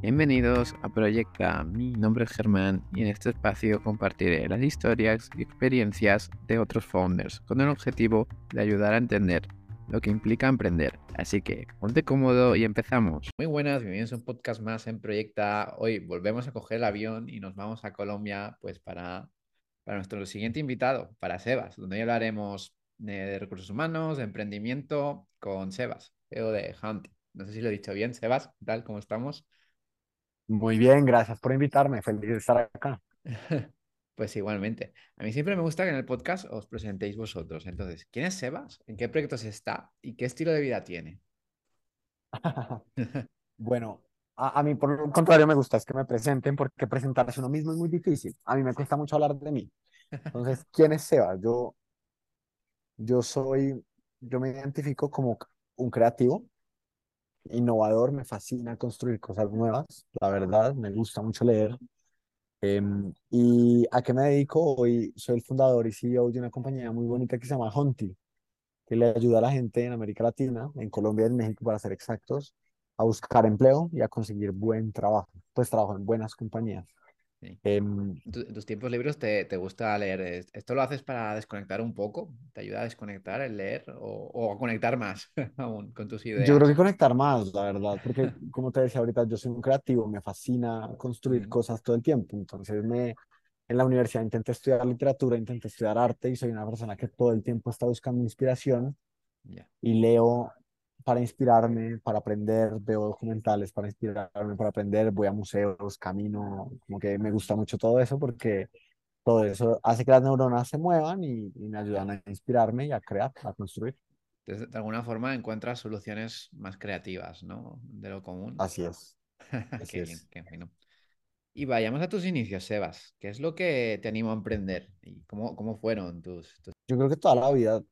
Bienvenidos a Proyecta. Mi nombre es Germán y en este espacio compartiré las historias y experiencias de otros founders con el objetivo de ayudar a entender lo que implica emprender. Así que ponte cómodo y empezamos. Muy buenas, bienvenidos a un podcast más en Proyecta. Hoy volvemos a coger el avión y nos vamos a Colombia pues para, para nuestro siguiente invitado, para Sebas, donde hoy hablaremos de recursos humanos, de emprendimiento con Sebas, CEO de Hunt. No sé si lo he dicho bien, Sebas, ¿qué tal? ¿Cómo estamos? Muy bien, gracias por invitarme. Feliz de estar acá. Pues igualmente. A mí siempre me gusta que en el podcast os presentéis vosotros. Entonces, ¿quién es Sebas? ¿En qué proyectos está? ¿Y qué estilo de vida tiene? Bueno, a, a mí por lo contrario me gusta es que me presenten porque presentarse uno mismo es muy difícil. A mí me cuesta mucho hablar de mí. Entonces, ¿quién es Sebas? Yo, yo soy, yo me identifico como un creativo, innovador, me fascina construir cosas nuevas, la verdad, me gusta mucho leer. Em, ¿y a qué me dedico? Hoy soy el fundador y CEO de una compañía muy bonita que se llama Honti, que le ayuda a la gente en América Latina, en Colombia y en México, para ser exactos, a buscar empleo y a conseguir buen trabajo, pues trabajo en buenas compañías. Sí. Em, En tu- en tus tiempos libres te, te gusta leer. ¿Es- ¿Esto lo haces para desconectar un poco? ¿Te ayuda a desconectar el leer o, o a conectar más aún con tus yo creo que ideas? conectar más, la verdad, porque como te decía ahorita, yo soy un creativo, me fascina construir Mm, cosas todo el tiempo, entonces me... En la universidad intenté estudiar literatura, intenté estudiar arte y soy una persona que todo el tiempo está buscando inspiración ya. y leo para inspirarme, para aprender, veo documentales para inspirarme, para aprender, voy a museos, camino, como que me gusta mucho todo eso porque todo eso hace que las neuronas se muevan y, y me ayudan a inspirarme y a crear, a construir. Entonces, de alguna forma encuentras soluciones más creativas, ¿no? De lo común. Así es, Qué así bien, es. qué fino. Y vayamos a tus inicios, Sebas. ¿Qué es lo que te animó a emprender? ¿Y cómo, cómo fueron tus, tus- Yo creo que toda la vida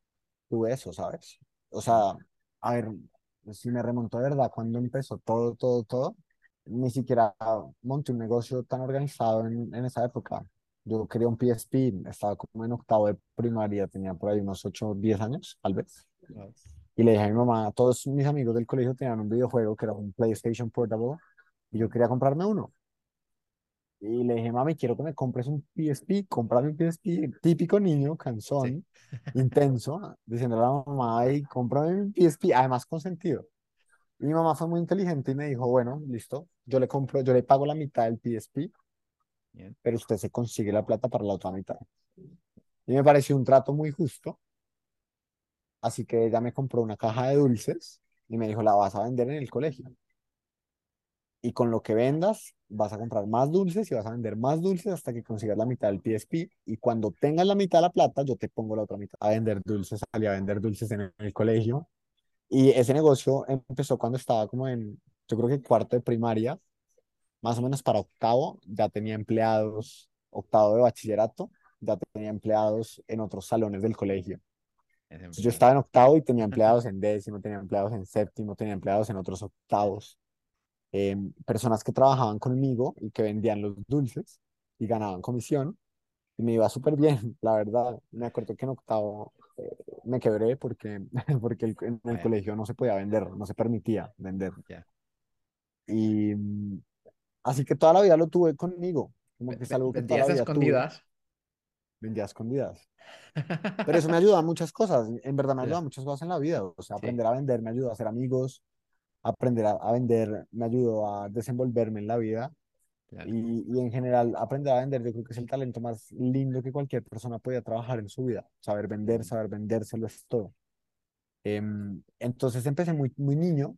tuve eso, ¿sabes? O sea, a ver, si me remonto de verdad, cuando empezó todo, todo, todo, ni siquiera monté un negocio tan organizado en, en esa época. Yo quería un PSP, estaba como en octavo de primaria, tenía por ahí unos 8 o 10 años, tal vez. Y le dije a mi mamá, todos mis amigos del colegio tenían un videojuego que era un PlayStation Portable, y yo quería comprarme uno. Y le dije, mami, quiero que me compres un PSP, cómprame un PSP, típico niño, Sí. cansón, intenso, diciéndole a la mamá, ay, cómprame un PSP, además consentido. Y mi mamá fue muy inteligente y me dijo, bueno, listo, yo le compro, yo le pago la mitad del PSP, Bien. pero usted se consigue la plata para la otra mitad. Y me pareció un trato muy justo, así que ella me compró una caja de dulces y me dijo, la vas a vender en el colegio. Y con lo que vendas, vas a comprar más dulces y vas a vender más dulces hasta que consigas la mitad del PSP. Y cuando tengas la mitad de la plata, yo te pongo la otra mitad a vender dulces, salí a vender dulces en el colegio. Y ese negocio empezó cuando estaba como en, yo creo que cuarto de primaria, más o menos para octavo, ya tenía empleados, octavo de bachillerato, ya tenía empleados en otros salones del colegio. Yo estaba en octavo y tenía empleados en décimo, tenía empleados en séptimo, tenía empleados en otros octavos. Eh, personas que trabajaban conmigo y que vendían los dulces y ganaban comisión. Y me iba súper bien, la verdad. Me acuerdo que en octavo eh, me quebré porque, porque el- en el colegio no se podía vender, no se permitía vender. Y mm, así que toda la vida lo tuve conmigo, como que es algo que toda la vida tuve, escondidas. vendía a escondidas. Pero eso me ayuda a muchas cosas, en verdad me ayuda a muchas cosas en la vida. O sea, aprender a vender me ayuda a hacer amigos, aprender a, a vender me ayudó a desenvolverme en la vida. claro. Y, y en general, aprender a vender, yo creo que es el talento más lindo que cualquier persona pueda trabajar en su vida. Saber vender, saber vendérselo es todo. Em, entonces empecé muy, muy niño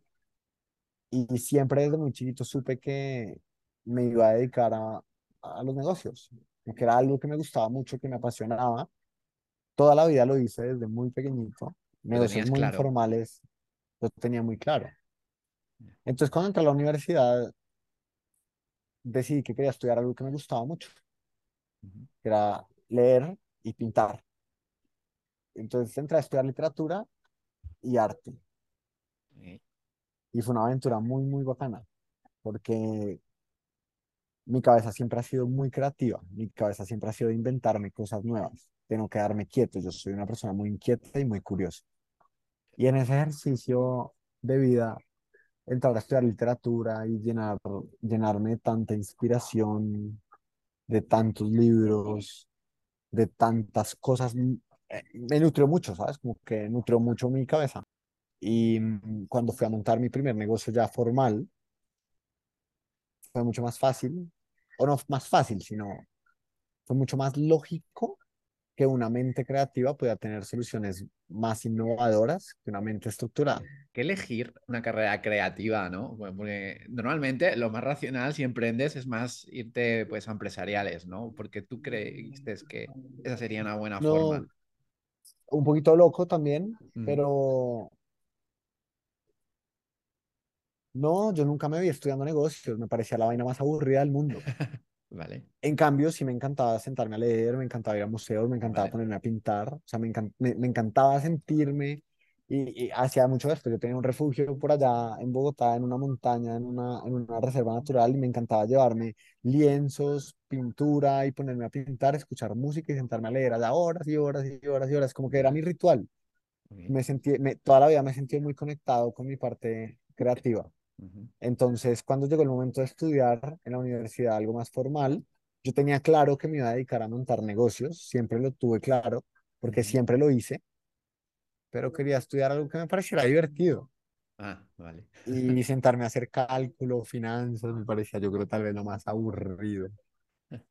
y siempre desde muy chiquito supe que me iba a dedicar a, a los negocios, que era algo que me gustaba mucho, que me apasionaba. Toda la vida lo hice desde muy pequeñito. Negocios muy claro. informales, lo tenía muy claro. Entonces, cuando entré a la universidad, decidí que quería estudiar algo que me gustaba mucho, que era leer y pintar. Entonces entré a estudiar literatura y arte. Y fue una aventura muy, muy bacana, porque mi cabeza siempre ha sido muy creativa. Mi cabeza siempre ha sido de inventarme cosas nuevas, de no quedarme quieto. Yo soy una persona muy inquieta y muy curiosa. Y en ese ejercicio de vida entrar a estudiar literatura y llenar, llenarme de tanta inspiración, de tantos libros, de tantas cosas. Me nutrió mucho, ¿sabes? Como que nutrió mucho mi cabeza. Y mm, cuando fui a montar mi primer negocio ya formal, fue mucho más fácil, o no más fácil, sino fue mucho más lógico que una mente creativa pueda tener soluciones más innovadoras que una mente estructurada. que elegir una carrera creativa, ¿no? Bueno, Porque normalmente lo más racional si emprendes es más irte pues a empresariales, ¿no? Porque tú creíste que esa sería una buena No, forma. un poquito loco también, Mm, pero no, yo nunca me vi estudiando negocios, me parecía la vaina más aburrida del mundo. Vale, En cambio, sí me encantaba sentarme a leer, me encantaba ir a museos, me encantaba vale. ponerme a pintar, o sea, me, encan- me, me encantaba sentirme y, y hacía mucho esto. Yo tenía un refugio por allá en Bogotá, en una montaña, en una, en una reserva natural y me encantaba llevarme lienzos, pintura y ponerme a pintar, escuchar música y sentarme a leer allá horas y horas y horas y horas, como que era mi ritual. Me sentí, me, toda la vida me sentí muy conectado con mi parte creativa. Entonces, cuando llegó el momento de estudiar en la universidad algo más formal, yo tenía claro que me iba a dedicar a montar negocios, siempre lo tuve claro, porque siempre lo hice, pero quería estudiar algo que me pareciera divertido. Ah, vale. Y sentarme a hacer cálculo, finanzas, me parecía, yo creo, tal vez lo más aburrido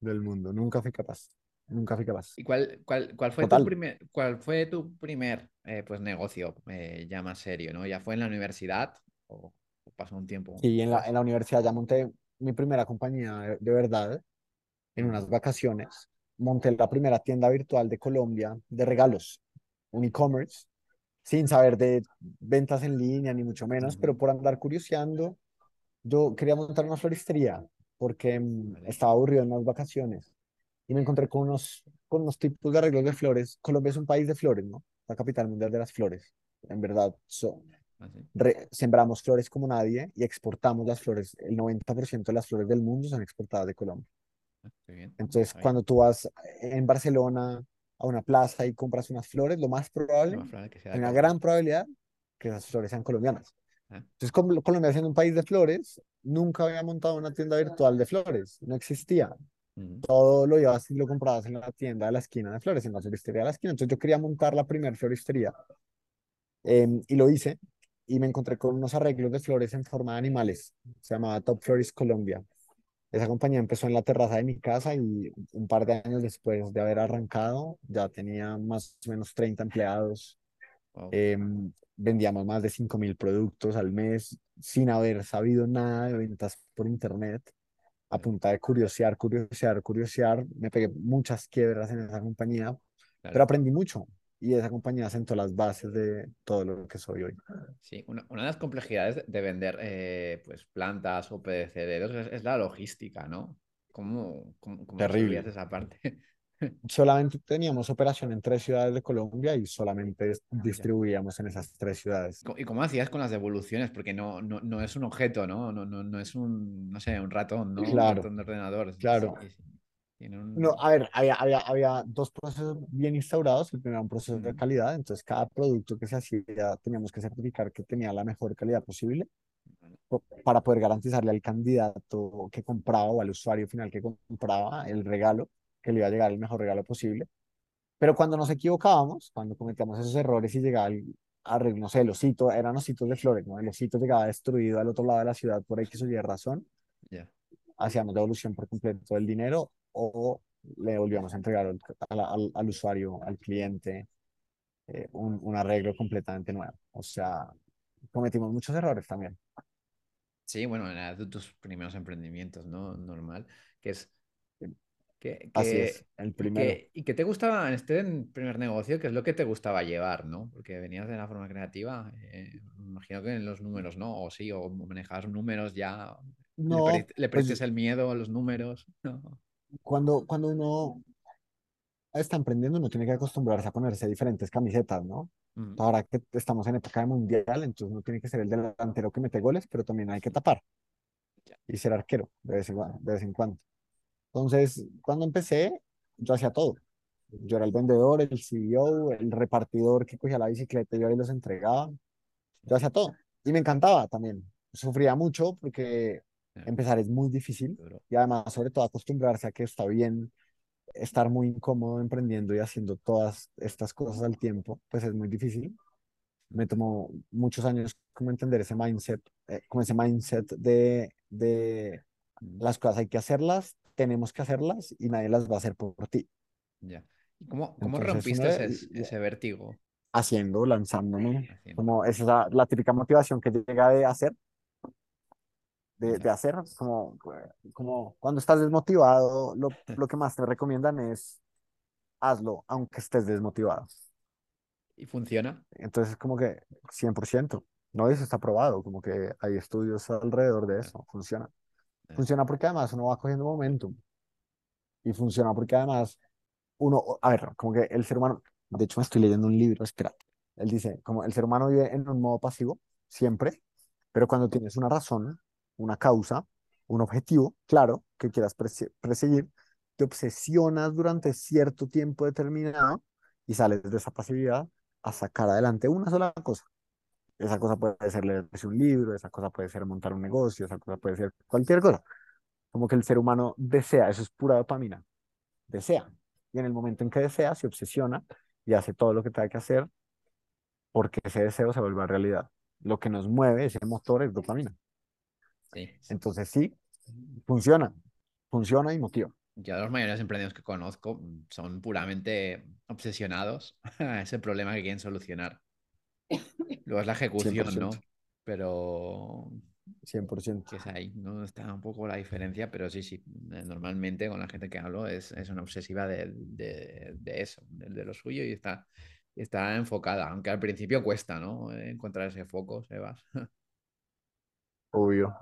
del mundo. Nunca fui capaz, nunca fui capaz. ¿Y cuál, cuál, cuál fue tu primer, cuál fue tu primer eh, pues, negocio eh, ya más serio, ¿no? ¿Ya fue en la universidad o pasó un tiempo Y en la, en la universidad ya monté mi primera compañía de, de verdad en unas vacaciones. Monté la primera tienda virtual de Colombia de regalos, un e-commerce, sin saber de ventas en línea, ni mucho menos, pero por andar curioseando, yo quería montar una floristería porque mm, estaba aburrido en las vacaciones y me encontré con unos, con unos tipos de arreglos de flores. Colombia es un país de flores, ¿no? La capital mundial de las flores. En verdad, so- Ah, sí. re- sembramos flores como nadie y exportamos las flores. El 90% de las flores del mundo son exportadas de Colombia. Ah, bien. Entonces, sabía. cuando tú vas en Barcelona a una plaza y compras unas flores, lo más Lo probable, más que sea hay una gran probabilidad que esas flores sean colombianas. Ah, Entonces, como Colombia siendo un país de flores, nunca había montado una tienda virtual de flores, no existía. ujú, Todo lo llevas y lo comprabas en la tienda de la esquina de flores, en la floristería de la esquina. Entonces, yo quería montar la primera floristería em, y lo hice y me encontré con unos arreglos de flores en forma de animales. Se llamaba Top Florist Colombia. Esa compañía empezó en la terraza de mi casa y un par de años después de haber arrancado, ya tenía más o menos 30 empleados. wow, Em, vendíamos más de 5 mil productos al mes sin haber sabido nada de ventas por internet. A punta de curiosear, curiosear, curiosear, me pegué muchas quiebras en esa compañía, pero claro. aprendí mucho y esa compañía sentó las bases de todo lo que soy hoy. Sí, una, una de las complejidades de vender eh, pues, plantas o perecederos es, es la logística, ¿no? ¿Cómo, cómo, cómo Terrible. esa parte? Solamente teníamos operación en tres ciudades de Colombia y solamente Ya. distribuíamos en esas tres ciudades. ¿Y cómo hacías con las devoluciones? Porque no, no, no es un objeto, ¿no? No, no, no es un, no sé, un ratón, ¿no? Un Claro, ratón de ordenador. Sí, claro. sí, No, a ver, había, había, había dos procesos bien instaurados. El primero era un proceso de calidad, entonces cada producto que se hacía teníamos que certificar que tenía la mejor calidad posible para poder garantizarle al candidato que compraba o al usuario final que compraba el regalo, que le iba a llegar el mejor regalo posible. Pero cuando nos equivocábamos, cuando cometíamos esos errores y llegaba el arreglo, no sé, el osito, eran ositos de flores, ¿no? El osito llegaba destruido al otro lado de la ciudad por X o Y razón, ya, hacíamos devolución por completo del dinero o le volvíamos a entregar al, al, al- al usuario, al cliente, eh, un, un arreglo completamente nuevo. O sea, cometimos muchos errores también. Sí, bueno, de tus primeros emprendimientos, ¿no? Normal. Que es que, Así es, el primero. que, y que te gustaba en este primer negocio, que es lo que te gustaba llevar, ¿no? Porque venías de la forma creativa, eh, imagino que en los números, ¿no? O sí, o manejabas números ya, le, No, perdiste, le pues perdiste el miedo a los números, ¿no? Cuando, cuando uno está emprendiendo, uno tiene que acostumbrarse a ponerse diferentes camisetas, ¿no? Mm, Ahora que estamos en época de mundial, entonces uno tiene que ser el delantero que mete goles, pero también hay que tapar y ser arquero de vez en, de vez en cuando. Entonces, cuando empecé, yo hacía todo. Yo era el vendedor, el CEO, el repartidor que cogía la bicicleta y yo ahí los entregaba. Yo hacía todo. Y me encantaba también. sufría mucho porque empezar es muy difícil y además, sobre todo, acostumbrarse a que está bien estar muy incómodo emprendiendo y haciendo todas estas cosas al tiempo, pues es muy difícil. Me tomó muchos años como entender ese mindset, eh, como ese mindset de, de las cosas hay que hacerlas, tenemos que hacerlas y nadie las va a hacer por ti. Ya. ¿Y cómo, cómo Entonces, rompiste ese, ese vértigo haciendo, lanzándome, haciendo? como esa es la, la típica motivación que llega de hacer, de, de hacer, como, como cuando estás desmotivado, lo, lo que más te recomiendan es hazlo, aunque estés desmotivado. ¿Y funciona? Entonces, como que 100%, no, eso está probado, como que hay estudios alrededor de eso, funciona. Ya. Funciona porque además uno va cogiendo momentum y funciona porque además uno, a ver, como que el ser humano, de hecho me estoy leyendo un libro, espera, él dice, como el ser humano vive en un modo pasivo, siempre, pero cuando tienes una razón, una causa, un objetivo, claro, que quieras perse- perseguir, te obsesionas durante cierto tiempo determinado y sales de esa pasividad a sacar adelante una sola cosa. Esa cosa puede ser leerse un libro, esa cosa puede ser montar un negocio, esa cosa puede ser cualquier cosa. Como que el ser humano desea, eso es pura dopamina, desea. Y en el momento en que desea, se obsesiona y hace todo lo que tenga que hacer porque ese deseo se vuelve realidad. Lo que nos mueve, ese motor, es dopamina. Sí. Entonces sí, funciona, funciona y motiva. Yo los mayores emprendedores que conozco mm, son puramente obsesionados a ese problema que quieren solucionar. Luego es la ejecución, ¿no? 100%, Pero 100%. que es ahí, ¿no? Está un poco la diferencia, pero sí, sí. eh, Normalmente con la gente que hablo es, es una obsesiva de, de- de eso, de, de lo suyo y está, está enfocada, aunque al principio cuesta, ¿no? Encontrar ese foco, Sebas. Obvio,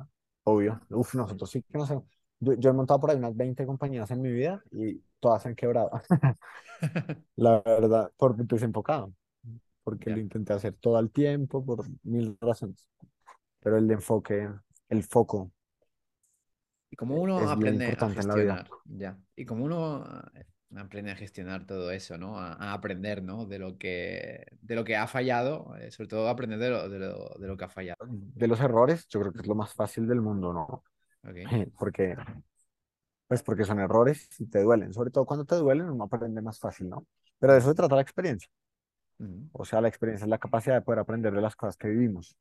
obvio. Uf, nosotros sí que no sé. Yo, yo he montado por ahí unas 20 compañías en mi vida y todas se han quebrado. La verdad, por desenfocado, porque lo intenté hacer todo el tiempo por mil razones. Pero el enfoque, el foco Y como uno es bien aprende a importante en la vida. gestionar, ya. Y como uno aprende a gestionar todo eso, ¿no? A, a aprender, ¿no? De lo que, de lo que ha fallado, eh, sobre todo aprender de lo, de lo, de lo que ha fallado. De los errores, yo creo que es lo más fácil del mundo, ¿no? ¿ok? Porque, pues porque son errores y te duelen. Sobre todo cuando te duelen, uno aprende más fácil, ¿no? Pero de eso se trata la experiencia. O sea, la experiencia es la capacidad de poder aprender de las cosas que vivimos,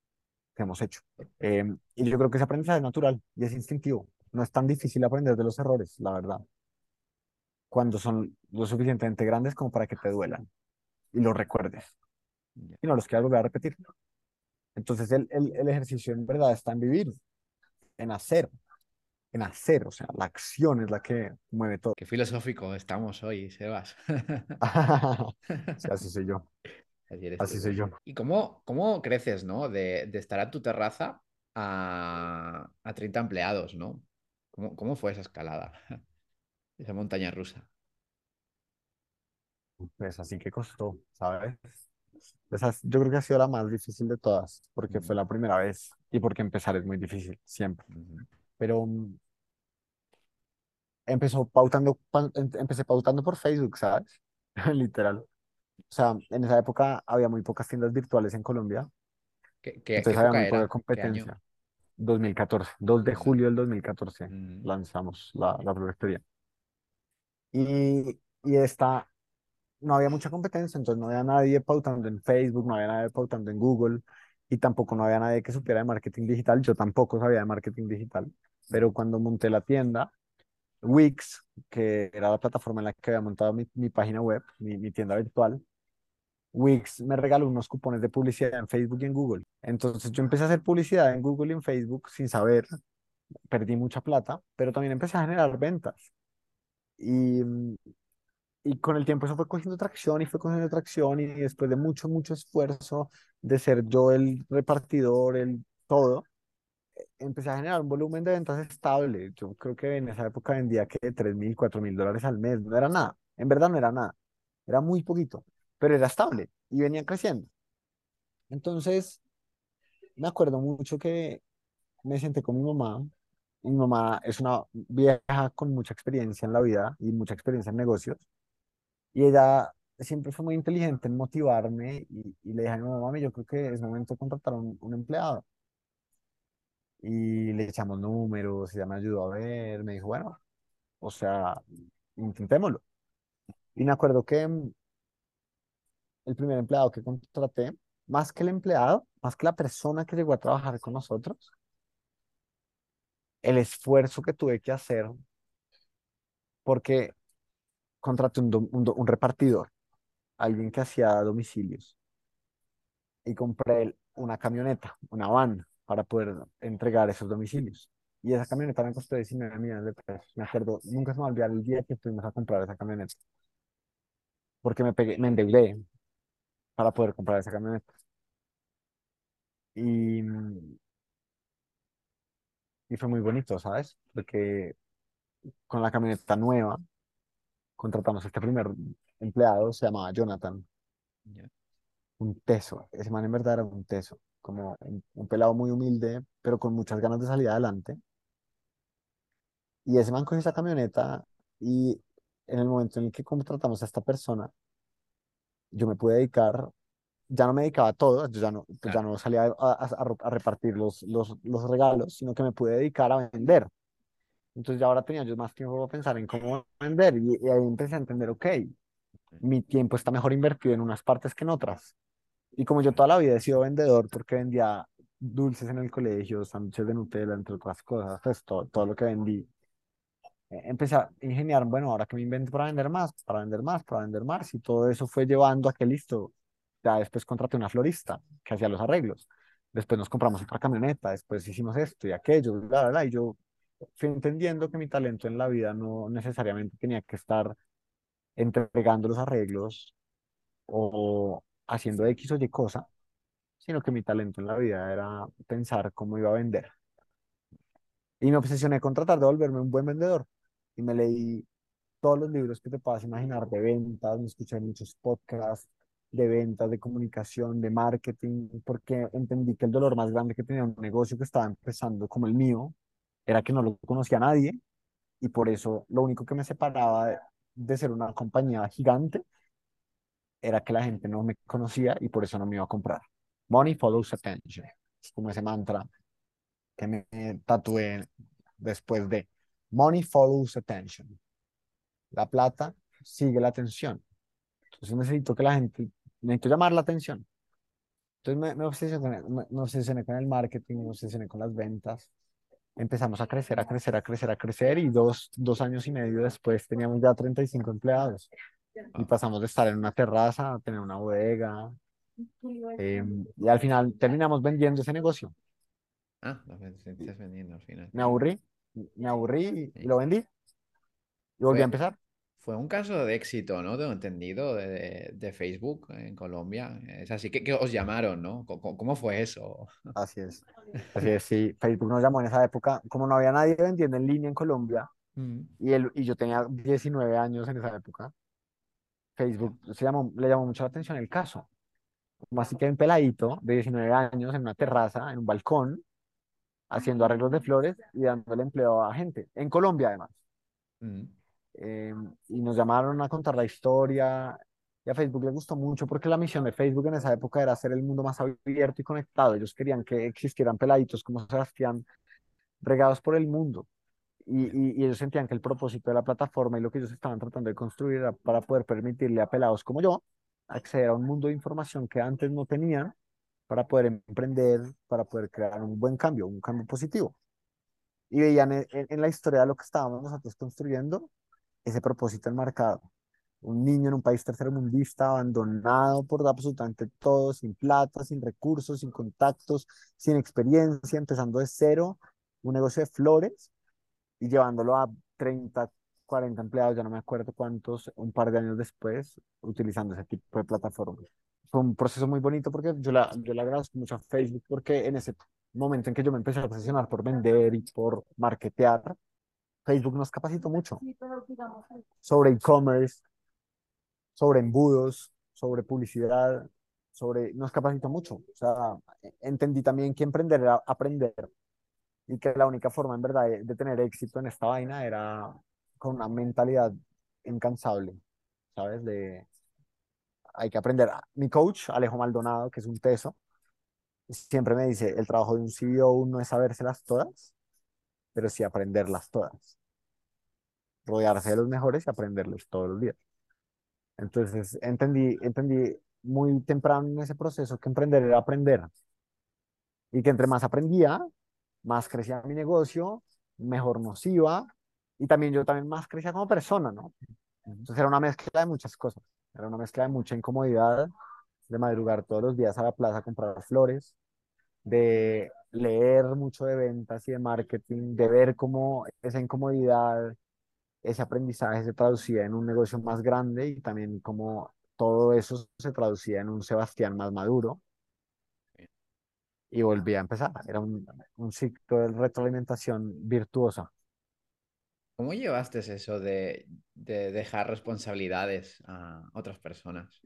que hemos hecho. Eh, y yo creo que ese aprendizaje es natural y es instintivo. No es tan difícil aprender de los errores, la verdad, cuando son lo suficientemente grandes como para que te duelan y los recuerdes y no los quieras volver a repetir. Entonces, el, el, el ejercicio en verdad está en vivir, en hacer, en hacer. O sea, la acción es la que mueve todo. Qué filosófico estamos hoy, Sebas. Sí, así soy yo, Así así soy yo. ¿Y cómo, cómo creces, ¿no? De, de estar a tu terraza a, a 30 empleados, ¿no? ¿Cómo, cómo fue esa escalada? Esa montaña rusa. Pues así que costó, ¿sabes? Esa es- yo creo que ha sido la más difícil de todas, porque fue Ujú, la primera vez y porque empezar es muy difícil, siempre. ujú, Pero mm, empezó pautando, pa- em- empecé pautando por Facebook, ¿sabes? Literal. O sea, en esa época había muy pocas tiendas virtuales en Colombia, ¿Qué, qué- qué entonces había época muy poca? ¿Qué competencia. 2014, 2 de julio del 2014 Mm, lanzamos la, la. Y, y esta, no había mucha competencia, entonces no había nadie pautando en Facebook, no había nadie pautando en Google y tampoco no había nadie que supiera de marketing digital. Yo tampoco sabía de marketing digital, pero cuando monté la tienda, Wix, que era la plataforma en la que había montado mi, mi página web, mi, mi tienda virtual, Wix me regaló unos cupones de publicidad en Facebook y en Google. Entonces yo empecé a hacer publicidad en Google y en Facebook sin saber, perdí mucha plata, pero también empecé a generar ventas. Y, mm, y con el tiempo eso fue cogiendo tracción y fue cogiendo tracción y después de mucho, mucho esfuerzo de ser yo el repartidor, el todo, empecé a generar un volumen de ventas estable. Yo creo que en esa época vendía que 3 mil, 4 mil dólares al mes, no era nada, en verdad no era nada, era muy poquito, pero era estable y venía creciendo. Entonces, me acuerdo mucho que me senté con mi mamá. Mi mamá es una vieja con mucha experiencia en la vida y mucha experiencia en negocios. Y ella siempre fue muy inteligente en motivarme y, y le dije a mi mamá, mami, yo creo que es momento de contratar un, un empleado. y le echamos números, ella me ayudó a ver, me dijo, bueno, o sea, intentémoslo. Y me acuerdo que mm, el primer empleado que contraté, más que el empleado, más que la persona que llegó a trabajar con nosotros, el esfuerzo que tuve que hacer porque contraté un, un do- un repartidor, alguien que hacía domicilios, y compré una camioneta, una van, para poder entregar esos domicilios. Y esa camioneta me costó 19 millones de pesos. Me acuerdo, nunca se me olvidar el día que fuimos a comprar esa camioneta, porque me pegué, me endeudé para poder comprar esa camioneta. Y, mm, y fue muy bonito, ¿sabes? Porque con la camioneta nueva contratamos a este primer empleado, se llamaba Jonathan, Ya. un teso. Ese man en verdad era un teso, como un, un pelado muy humilde, pero con muchas ganas de salir adelante. Y ese man cogió esa camioneta y en el momento en el que contratamos a esta persona, yo me pude dedicar, ya no me dedicaba a todo, yo ya no, pues ya no salía a, a- a- repartir los, los, los regalos, sino que me pude dedicar a vender. Entonces ya ahora tenía yo más tiempo para pensar en cómo vender y, y ahí empecé a entender, ok, mi tiempo está mejor invertido en unas partes que en otras. Y como yo toda la vida he sido vendedor porque vendía dulces en el colegio, sándwiches de Nutella, entre otras cosas, pues todo, todo lo que vendí, eh, empecé a ingeniar, bueno, ahora que me invento para vender más, para vender más, para vender más, y todo eso fue llevando a que listo, ya después contraté una florista que hacía los arreglos, después nos compramos otra camioneta, después hicimos esto y aquello, bla, bla, bla, y yo fui entendiendo que mi talento en la vida no necesariamente tenía que estar entregando los arreglos o haciendo X o Y cosa, sino que mi talento en la vida era pensar cómo iba a vender. Y me obsesioné con tratar de volverme un buen vendedor. Y me leí todos los libros que te puedas imaginar de ventas, me escuché muchos podcasts de ventas, de comunicación, de marketing, porque entendí que el dolor más grande que tenía un negocio que estaba empezando como el mío era que no lo conocía a nadie y por eso lo único que me separaba de, ser una compañía gigante era que la gente no me conocía y por eso no me iba a comprar. Money follows attention. Es como ese mantra que me tatué después de Money follows attention. La plata sigue la atención. Entonces necesito que la gente, necesito llamar la atención. Entonces me, me obsesioné, me, me obsesioné con el marketing, me obsesioné con las ventas. Empezamos a crecer, a crecer, a crecer, a crecer y dos, dos años y medio después teníamos ya 35 empleados y pasamos de estar en una terraza a tener una bodega eh, y al final terminamos vendiendo ese negocio. Ah, lo vendiendo al final. Me aburrí, me aburrí y lo vendí y volví a empezar. Fue un caso de éxito, ¿no? Tengo entendido, de, de Facebook en Colombia. Es así que, que os llamaron, ¿no? ¿Cómo, cómo fue eso? Así es. Así es, sí. Facebook nos llamó en esa época, como no había nadie vendiendo en línea en Colombia Mm, y, él, y yo tenía 19 años en esa época, Facebook se llamó, le llamó mucho la atención el caso. Como así que hay un peladito de 19 años en una terraza, en un balcón, haciendo arreglos de flores y dándole empleo a gente, en Colombia además. mm, Eh, y nos llamaron a contar la historia. Y a Facebook le gustó mucho porque la misión de Facebook en esa época era hacer el mundo más abierto y conectado. Ellos querían que existieran peladitos como Sebastián regados por el mundo. Y, y, y ellos sentían que el propósito de la plataforma y lo que ellos estaban tratando de construir era para poder permitirle a pelados como yo acceder a un mundo de información que antes no tenían para poder emprender, para poder crear un buen cambio, un cambio positivo. Y veían en, en- la historia de lo que estábamos nosotros construyendo ese propósito enmarcado. Un niño en un país tercermundista, abandonado por absolutamente todo, sin plata, sin recursos, sin contactos, sin experiencia, empezando de cero, un negocio de flores y llevándolo a 30, 40 empleados, ya no me acuerdo cuántos, un par de años después, utilizando ese tipo de plataformas. Fue un proceso muy bonito porque yo, la, yo le agradezco mucho a Facebook porque en ese momento en que yo me empecé a obsesionar por vender y por marketear, Facebook nos capacitó mucho sobre e-commerce, sobre embudos, sobre publicidad, sobre, nos capacitó mucho. O sea, entendí también que emprender era aprender y que la única forma en verdad de, de tener éxito en esta vaina era con una mentalidad incansable, ¿sabes? De, hay que aprender. Mi coach, Alejo Maldonado, que es un teso, siempre me dice, el trabajo de un CEO no es sabérselas todas, pero sí aprenderlas todas. Rodearse de los mejores y aprenderlos todos los días. Entonces entendí, entendí muy temprano en ese proceso que emprender era aprender. Y que entre más aprendía, más crecía mi negocio, mejor nos iba y también yo también más crecía como persona, ¿no? Entonces era una mezcla de muchas cosas. Era una mezcla de mucha incomodidad, de madrugar todos los días a la plaza a comprar flores, de leer mucho de ventas y de marketing, de ver cómo esa incomodidad, ese aprendizaje se traducía en un negocio más grande y también cómo todo eso se traducía en un Sebastián más maduro y volvía a empezar. Era un, un ciclo de retroalimentación virtuosa. ¿Cómo llevaste eso de, de dejar responsabilidades a otras personas?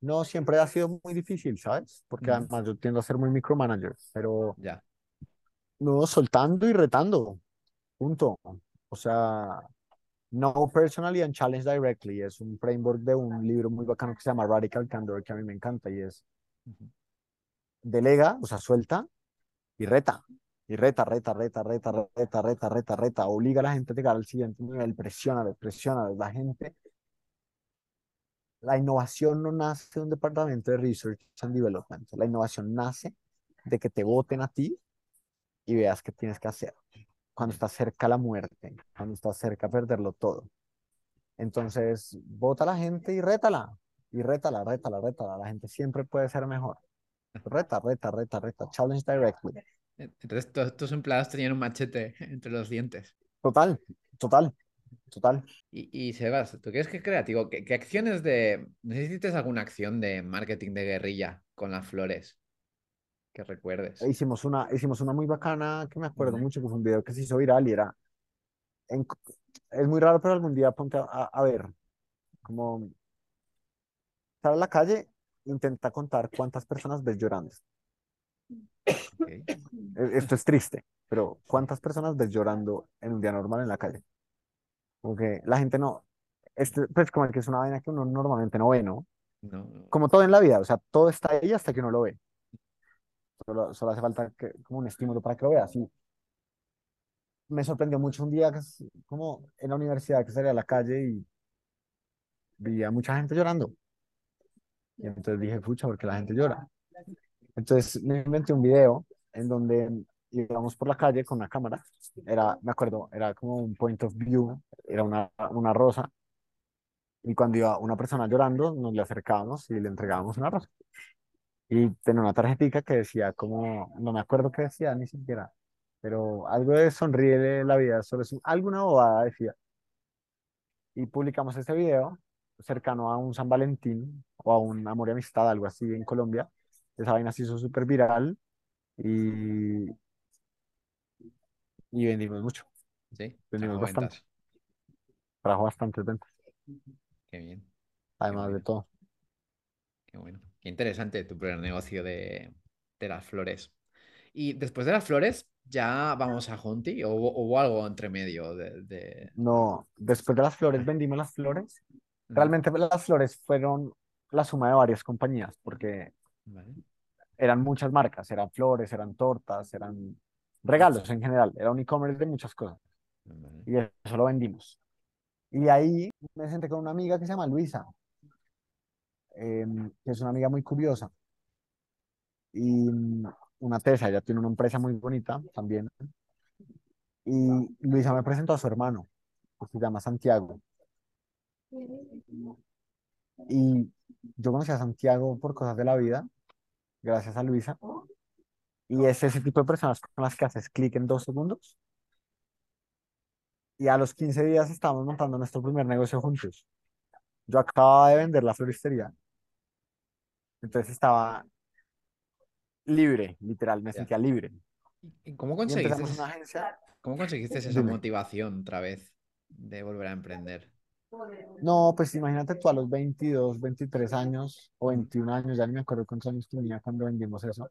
No, siempre ha sido muy difícil, ¿sabes? Porque Ujú. además yo tiendo a ser muy micromanager, pero Ya. no, soltando y retando, punto. O sea, no personally and challenge directly. Es un framework de un libro muy bacano que se llama Radical Candor, que a mí me encanta y es delega, o sea, suelta y reta. Y reta, reta, reta, reta, reta, reta, reta, reta. Obliga a la gente a llegar al siguiente nivel, presiona, presiona. La gente, la innovación no nace de un departamento de Research and Development. La innovación nace de que te voten a ti y veas qué tienes que hacer. Cuando estás cerca la muerte, cuando estás cerca perderlo todo. Entonces, vota a la gente y rétala. Y rétala, rétala, rétala. La gente siempre puede ser mejor. Reta, reta, reta, reta. Challenge directly. Entonces todos tus empleados tenían un machete entre los dientes. Total, total, total. Y, y Sebas, ¿tú crees que es creativo? ¿Qué, qué acciones de... ¿Necesitas alguna acción de marketing de guerrilla con las flores que recuerdes? Hicimos una, hicimos una muy bacana que me acuerdo Ujú. mucho, que fue un video que se hizo viral y era, en- es muy raro, pero algún día ponte a, a- ver, como sal a la calle, intenta contar cuántas personas ves llorando. Ok. E- Esto es triste, pero ¿cuántas personas ves llorando en un día normal en la calle? Como que la gente no, este, pues como que es una vaina que uno normalmente no ve, ¿no? No, no. Como todo en la vida, o sea, todo está ahí hasta que uno lo ve. Solo, solo hace falta que, como un estímulo para que lo veas. Y me sorprendió mucho un día como en la universidad que salí a la calle y vi a mucha gente llorando. Y entonces dije, pucha, ¿por qué la gente llora? Entonces me inventé un video en donde íbamos por la calle con una cámara. Era, me acuerdo, era como un point of view, era una, una rosa. Y cuando iba una persona llorando, nos le acercábamos y le entregábamos una rosa. Y tenía una tarjetita que decía como, no me acuerdo qué decía ni siquiera, pero algo de sonríe la vida, solo es un- alguna bobada decía. Y publicamos ese video cercano a un San Valentín o a un Amor y Amistad, algo así en Colombia. Esa vaina se hizo súper viral y, y vendimos mucho, Sí, vendimos trajo bastante, ventas. trajo bastantes ventas, Qué bien, qué además de bueno, todo. qué bueno. Interesante tu primer negocio de, de las flores. Y después de las flores, ¿ya vamos a Junti o hubo, algo entre medio de, de- No, después de las flores vendimos las flores. Realmente las flores fueron la suma de varias compañías, porque Vale. eran muchas marcas, eran flores, eran tortas, eran regalos en general, era un e-commerce de muchas cosas Vale. y eso lo vendimos. Y ahí me senté con una amiga que se llama Luisa, em, que es una amiga muy curiosa y mm, una tesa, ella tiene una empresa muy bonita también. Y Luisa me presentó a su hermano, que se llama Santiago. Y yo conocí a Santiago por cosas de la vida, gracias a Luisa. Y es ese tipo de personas con las que haces clic en dos segundos. Y a los 15 días estábamos montando nuestro primer negocio juntos. Yo acababa de vender la floristería. Entonces estaba libre, literal, me Ya. sentía libre. ¿Y cómo Y conseguiste, empezamos una agencia. cómo conseguiste esa Dime. motivación otra vez de volver a emprender? No, pues imagínate tú a los 22, 23 años o Ujú. 21 años, ya ni me acuerdo cuántos años tenía cuando vendimos eso,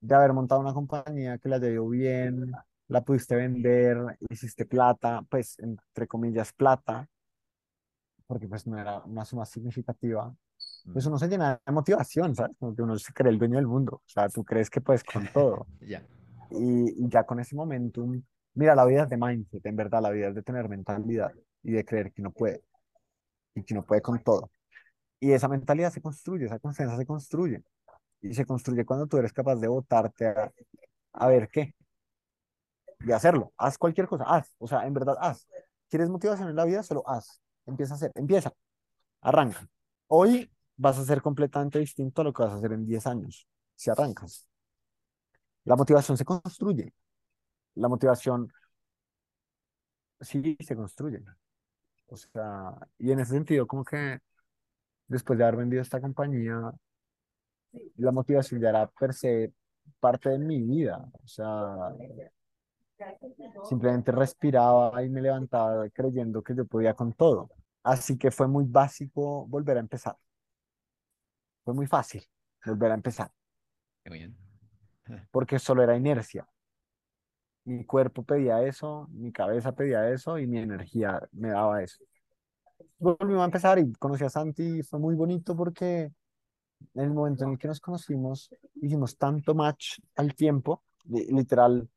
de haber montado una compañía que la llevó bien, la pudiste vender, hiciste plata, pues entre comillas plata, porque pues no era una suma significativa, pues uno se llena de motivación, ¿sabes? Como que uno se cree el dueño del mundo, o sea, tú crees que puedes con todo. Y, y ya con ese momentum, mira, la vida es de mindset, en verdad, la vida es de tener mentalidad y de creer que uno puede y que uno puede con todo. Y esa mentalidad se construye, esa confianza se construye. Y se construye cuando tú eres capaz de votarte a, a ver qué, de hacerlo. Haz cualquier cosa, haz. O sea, en verdad, haz. ¿Quieres motivación en la vida? Solo haz. Empieza a hacer, empieza, arranca. Hoy vas a ser completamente distinto a lo que vas a hacer en 10 años, si arrancas. La motivación se construye. La motivación sí se construye. O sea, y en ese sentido, como que después de haber vendido esta compañía, la motivación ya era per se parte de mi vida. O sea, simplemente respiraba y me levantaba creyendo que yo podía con todo. Así que fue muy básico volver a empezar. Fue muy fácil volver a empezar, qué bien. porque solo era inercia. Mi cuerpo pedía eso, mi cabeza pedía eso y mi energía me daba eso. Volvimos a empezar y conocí a Santi y fue muy bonito porque en el momento en el que nos conocimos, hicimos tanto match al tiempo, li- literal,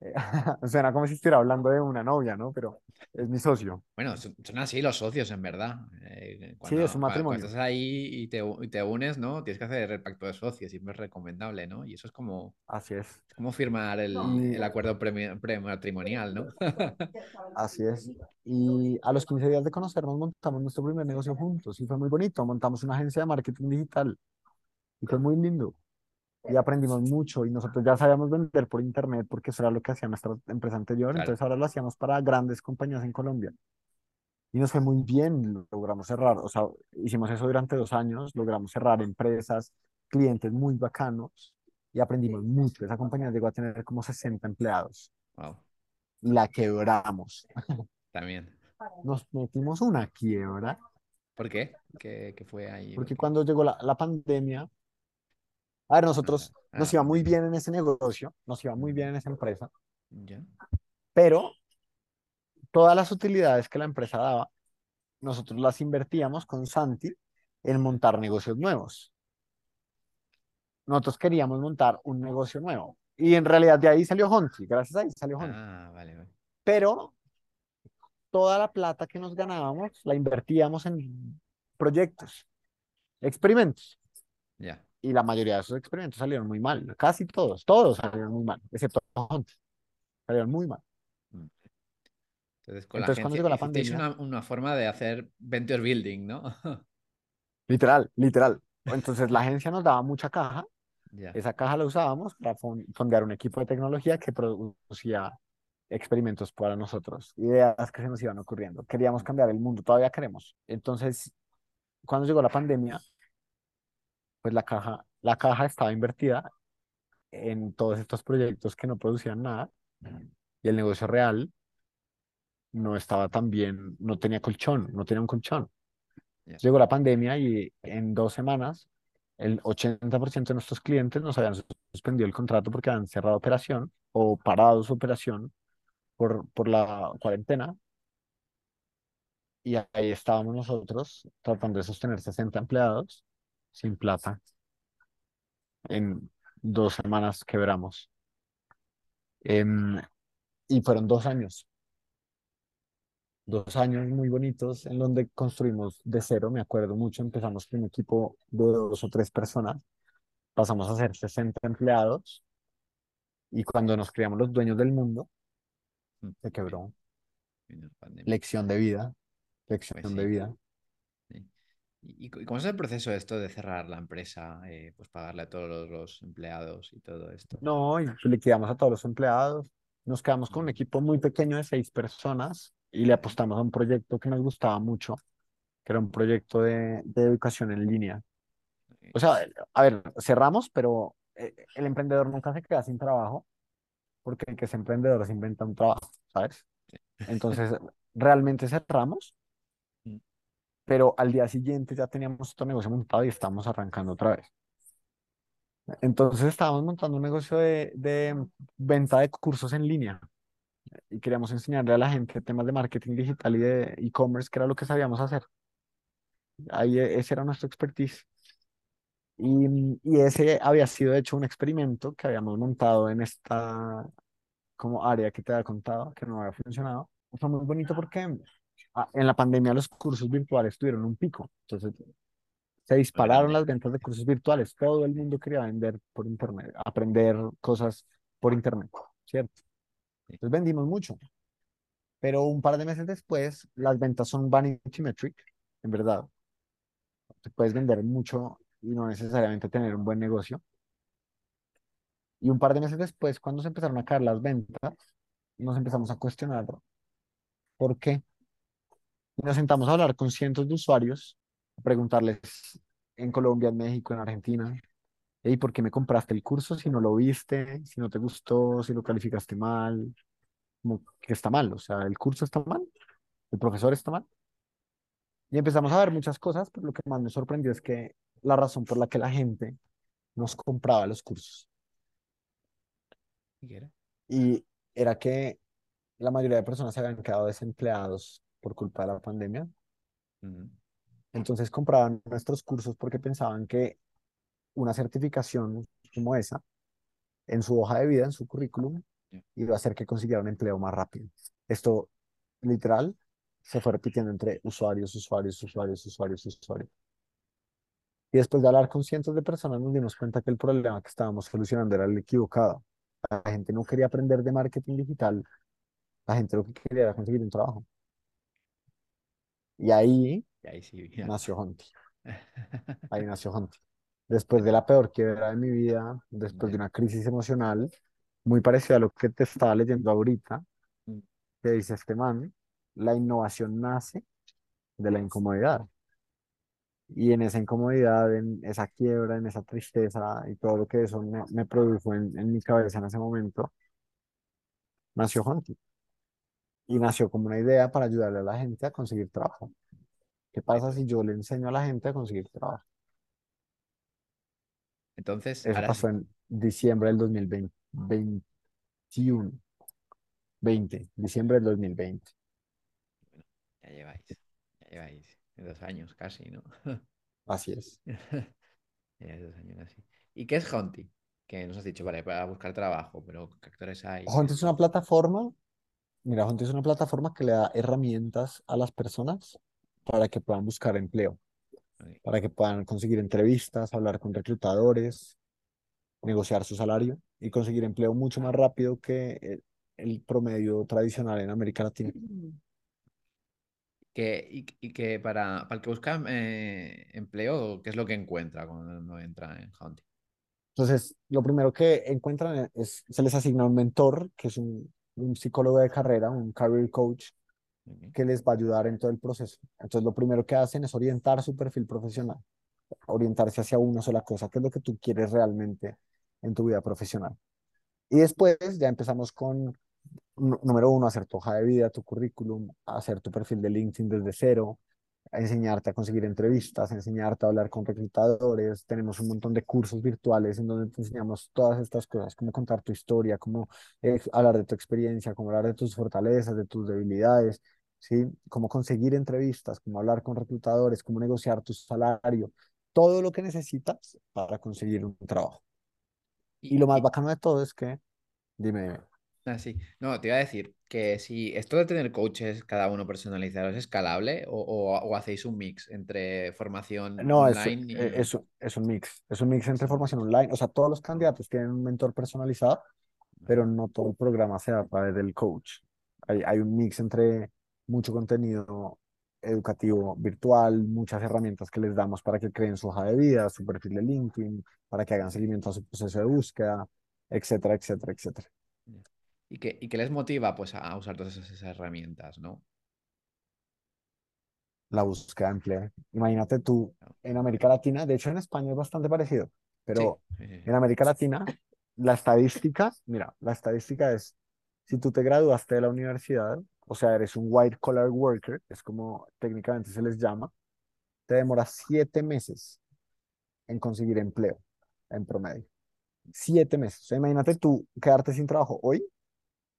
suena como si estuviera hablando de una novia, ¿no? Pero es mi socio. Bueno, son, así los socios, en verdad. Eh, Sí, es cuando, un cua- cuando, matrimonio. estás ahí y te, y te unes, ¿no? Tienes que hacer el pacto de socios, siempre es recomendable, ¿no? Y eso es como, Así es. es como firmar el, Y el acuerdo premi- prematrimonial, ¿no? así es. Y a los 15 días de conocernos montamos nuestro primer negocio juntos y fue muy bonito. Montamos una agencia de marketing digital y fue muy lindo. Y aprendimos mucho y nosotros ya sabíamos vender por internet porque eso era lo que hacía nuestra empresa anterior. Claro. Entonces ahora lo hacíamos para grandes compañías en Colombia. Y nos fue muy bien, logramos cerrar, o sea, hicimos eso durante dos años, logramos cerrar empresas, clientes muy bacanos y aprendimos mucho. Esa compañía llegó a tener como 60 empleados Wow, la quebramos. también. Nos metimos una quiebra ¿Por qué? ¿Qué, qué fue ahí? Porque- cuando llegó la, la pandemia, a ver, nosotros Ah, nos ah, iba muy bien en ese negocio, nos iba muy bien en esa empresa, Ya. pero todas las utilidades que la empresa daba, nosotros las invertíamos con Santi en montar negocios nuevos. Nosotros queríamos montar un negocio nuevo. Y en realidad de ahí salió Honti, gracias a ahí salió Honti. Ah, vale, vale. Pero toda la plata que nos ganábamos la invertíamos en proyectos, experimentos. Ya. Y la mayoría de esos experimentos salieron muy mal. Casi todos, todos salieron muy mal, excepto Honti. Salieron muy mal. Entonces, con la Entonces, cuando agencia llegó la pandemia, una, una forma de hacer venture building, ¿no? literal, literal. Entonces la agencia nos daba mucha caja Ya. Esa caja la usábamos para fon- fondear un equipo de tecnología que producía experimentos para nosotros, ideas que se nos iban ocurriendo. Queríamos cambiar el mundo, todavía queremos. Entonces, cuando llegó la pandemia, pues la caja, la caja estaba invertida en todos estos proyectos que no producían nada y el negocio real no estaba tan bien, no tenía colchón, no tenía un colchón. Llegó la pandemia y en dos semanas el 80% de nuestros clientes nos habían suspendido el contrato porque habían cerrado operación o parado su operación por, por la cuarentena. Y ahí estábamos nosotros tratando de sostener 60 empleados sin plata. En dos semanas quebramos. Em, y fueron dos años. Dos años muy bonitos en donde construimos de cero, me acuerdo mucho. Empezamos con un equipo de dos o tres personas. Pasamos a ser 60 empleados. Y cuando nos creamos los dueños del mundo, Mm, se quebró. Lección de vida. Lección Pues de vida. ¿Y, y cómo es el proceso esto de cerrar la empresa? eh, pues pagarle a todos los, los empleados y todo esto. No, y liquidamos a todos los empleados. Nos quedamos con un equipo muy pequeño de seis personas y le apostamos a un proyecto que nos gustaba mucho, que era un proyecto de, de educación en línea. O sea, a ver, cerramos, pero eh, el emprendedor nunca se queda sin trabajo, porque el que es emprendedor se inventa un trabajo, ¿sabes? Entonces, realmente cerramos, Mm. Pero al día siguiente ya teníamos otro negocio montado y estamos arrancando otra vez. Entonces, estábamos montando un negocio de, de venta de cursos en línea y queríamos enseñarle a la gente temas de marketing digital y de e-commerce, que era lo que sabíamos hacer. Ahí e- ese era nuestro expertise. Y, y ese había sido hecho un experimento que habíamos montado en esta como área que te había contado, que no había funcionado. Fue muy bonito porque en la pandemia los cursos virtuales tuvieron un pico. Entonces se dispararon las ventas de cursos virtuales. Todo el mundo quería vender por internet, aprender cosas por internet, ¿cierto? Entonces vendimos mucho. Pero un par de meses después, las ventas son vanity metric, en verdad. Te puedes vender mucho y no necesariamente tener un buen negocio. Y un par de meses después, cuando se empezaron a caer las ventas, nos empezamos a cuestionar por qué. Y nos sentamos a hablar con cientos de usuarios, a preguntarles en Colombia, en México, en Argentina, ¿y por qué me compraste el curso si no lo viste, si no te gustó, si lo calificaste mal? Como que está mal, o sea, el curso está mal, el profesor está mal. Y empezamos a ver muchas cosas, pero lo que más me sorprendió es que la razón por la que la gente nos compraba los cursos ¿Y qué era? y era que la mayoría de personas se habían quedado desempleados por culpa de la pandemia. Entonces compraban nuestros cursos porque pensaban que una certificación como esa en su hoja de vida, en su currículum, iba a hacer que consiguieran un empleo más rápido. Esto literal se fue repitiendo entre usuarios, usuarios, usuarios, usuarios, usuarios. Y después de hablar con cientos de personas nos dimos cuenta que el problema que estábamos solucionando era el equivocado. La gente no quería aprender de marketing digital, la gente lo que quería era conseguir un trabajo. Y ahí Y ahí sí. nació Honti. Ahí nació Honti. Después de la peor quiebra de mi vida, después de una crisis emocional, muy parecida a lo que te estaba leyendo ahorita, Mm, que dice este man, la innovación nace de la incomodidad. Y en esa incomodidad, en esa quiebra, en esa tristeza y todo lo que eso me, me produjo en, en mi cabeza en ese momento, nació Honti. Y nació como una idea para ayudarle a la gente a conseguir trabajo. ¿Qué pasa si yo le enseño a la gente a conseguir trabajo? Entonces, Eso ahora pasó en diciembre del 2020, 21, 20, diciembre del 2020. Ya lleváis. Ya lleváis dos años casi, ¿no? Así es. Ya dos años así. ¿Y qué es Honti? Que nos has dicho, vale, para buscar trabajo, pero ¿qué actores hay? ¿Qué Honti es? es una plataforma, mira, Honti es una plataforma que le da herramientas a las personas para que puedan buscar empleo, para que puedan conseguir entrevistas, hablar con reclutadores, negociar su salario y conseguir empleo mucho más rápido que el, el promedio tradicional en América Latina. Que, y, y que para, para el que busca eh, empleo, ¿qué es lo que encuentra cuando entra en Honti? Entonces, lo primero que encuentran es, se les asigna un mentor, que es un, un psicólogo de carrera, un career coach, que les va a ayudar en todo el proceso. Entonces, lo primero que hacen es orientar su perfil profesional, orientarse hacia una sola cosa, que es lo que tú quieres realmente en tu vida profesional. Y después ya empezamos con, nú- número uno, hacer tu hoja de vida, tu currículum, hacer tu perfil de LinkedIn desde cero, a enseñarte a conseguir entrevistas, a enseñarte a hablar con reclutadores. Tenemos un montón de cursos virtuales en donde te enseñamos todas estas cosas, cómo contar tu historia, cómo eh, hablar de tu experiencia, cómo hablar de tus fortalezas, de tus debilidades, ¿sí? Cómo conseguir entrevistas, cómo hablar con reclutadores, cómo negociar tu salario, todo lo que necesitas para conseguir un trabajo. Y lo más bacano de todo es que, dime, dime. ah, sí. No, te iba a decir que si esto de tener coaches cada uno personalizados es escalable o, o- o hacéis un mix entre formación No, es, online eh, y... es, es un mix, es un mix entre es formación online, o sea, todos los candidatos tienen un mentor personalizado, pero no todo el programa se da a través del coach. Hay, hay un mix entre mucho contenido educativo virtual, muchas herramientas que les damos para que creen su hoja de vida, su perfil de LinkedIn, para que hagan seguimiento a su proceso de búsqueda, etcétera, etcétera, etcétera. ¿Y qué, y qué les motiva pues a usar todas esas, esas herramientas, ¿no? La búsqueda de empleo. Imagínate tú en América Latina, de hecho en España es bastante parecido, pero sí, sí, sí. en América Latina la estadística, mira, la estadística es, si tú te graduaste de la universidad, o sea, eres un white collar worker, es como técnicamente se les llama, te demoras siete meses en conseguir empleo en promedio. Siete meses. O sea, imagínate tú quedarte sin trabajo hoy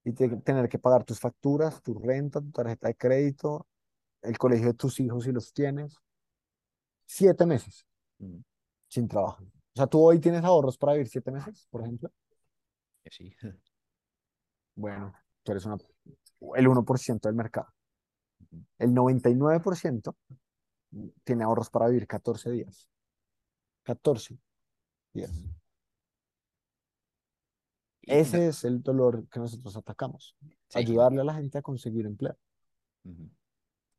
y te- tener que pagar tus facturas, tu renta, tu tarjeta de crédito, el colegio de tus hijos si los tienes. Siete meses. Mm. sin trabajo. O sea, tú hoy tienes ahorros para vivir siete meses, por ejemplo. Que sí. Bueno, tú eres una, el uno por ciento del mercado. El 99% tiene ahorros para vivir 14 días. 14 días. Ese es el dolor que nosotros atacamos. sí, Ayudarle a la gente a conseguir empleo.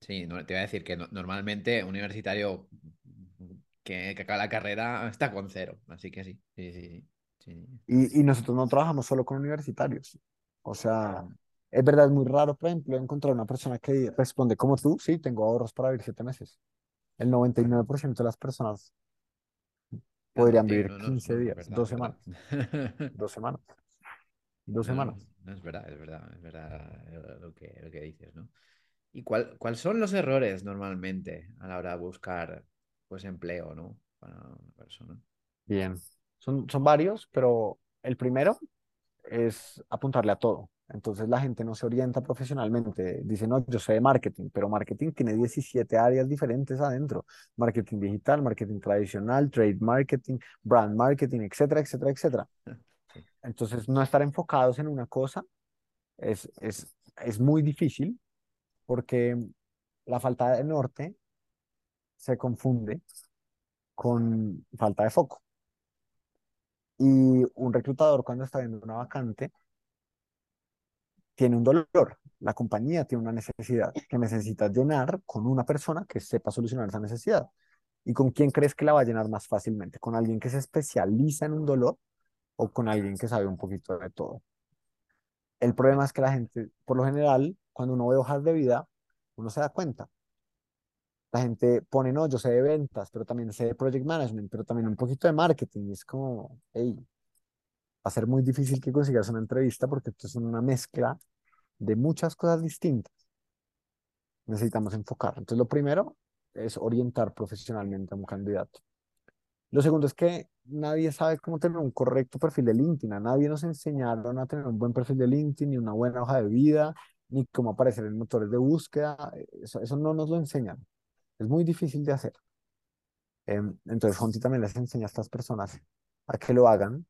Sí, no, te iba a decir que no- normalmente un universitario que, que acaba la carrera está con cero, así que sí, sí, sí, sí, sí. Y, y nosotros no trabajamos solo con universitarios. O sea, es verdad, es muy raro, por ejemplo, encontrar una persona que responde como tú, sí, tengo ahorros para vivir siete meses. El 99% de las personas podrían vivir no, no, 15 no, es días, dos semanas, dos semanas, dos semanas. no, no, es verdad, es verdad, es verdad eh, lo que, lo que dices, ¿no? ¿Y cuál, cuáles son los errores normalmente a la hora de buscar pues empleo, ¿no? Para una persona. Bien. Son, son varios, pero el primero es apuntarle a todo. Entonces la gente no se orienta profesionalmente. Dice, no, yo sé de marketing, pero marketing tiene 17 áreas diferentes adentro. Marketing digital, marketing tradicional, trade marketing, brand marketing, etcétera, etcétera, etcétera. Entonces no estar enfocados en una cosa es, es, es muy difícil porque la falta de norte se confunde con falta de foco. Y un reclutador cuando está viendo una vacante tiene un dolor, la compañía tiene una necesidad que necesita llenar con una persona que sepa solucionar esa necesidad. ¿Y con quién crees que la va a llenar más fácilmente? ¿Con alguien que se especializa en un dolor o con alguien que sabe un poquito de todo? El problema es que la gente, por lo general, cuando uno ve hojas de vida, uno se da cuenta. La gente pone, no, yo sé de ventas, pero también sé de project management, pero también un poquito de marketing. Y es como, hey, va a ser muy difícil que consigas una entrevista porque esto es una mezcla de muchas cosas distintas. Necesitamos enfocar. Entonces, lo primero es orientar profesionalmente a un candidato. Lo segundo es que nadie sabe cómo tener un correcto perfil de LinkedIn. A nadie nos enseñaron a tener un buen perfil de LinkedIn, ni una buena hoja de vida, ni cómo aparecer en motores de búsqueda. Eso, eso no nos lo enseñan. Es muy difícil de hacer. Em, entonces, Jonti también les enseña a estas personas a que lo hagan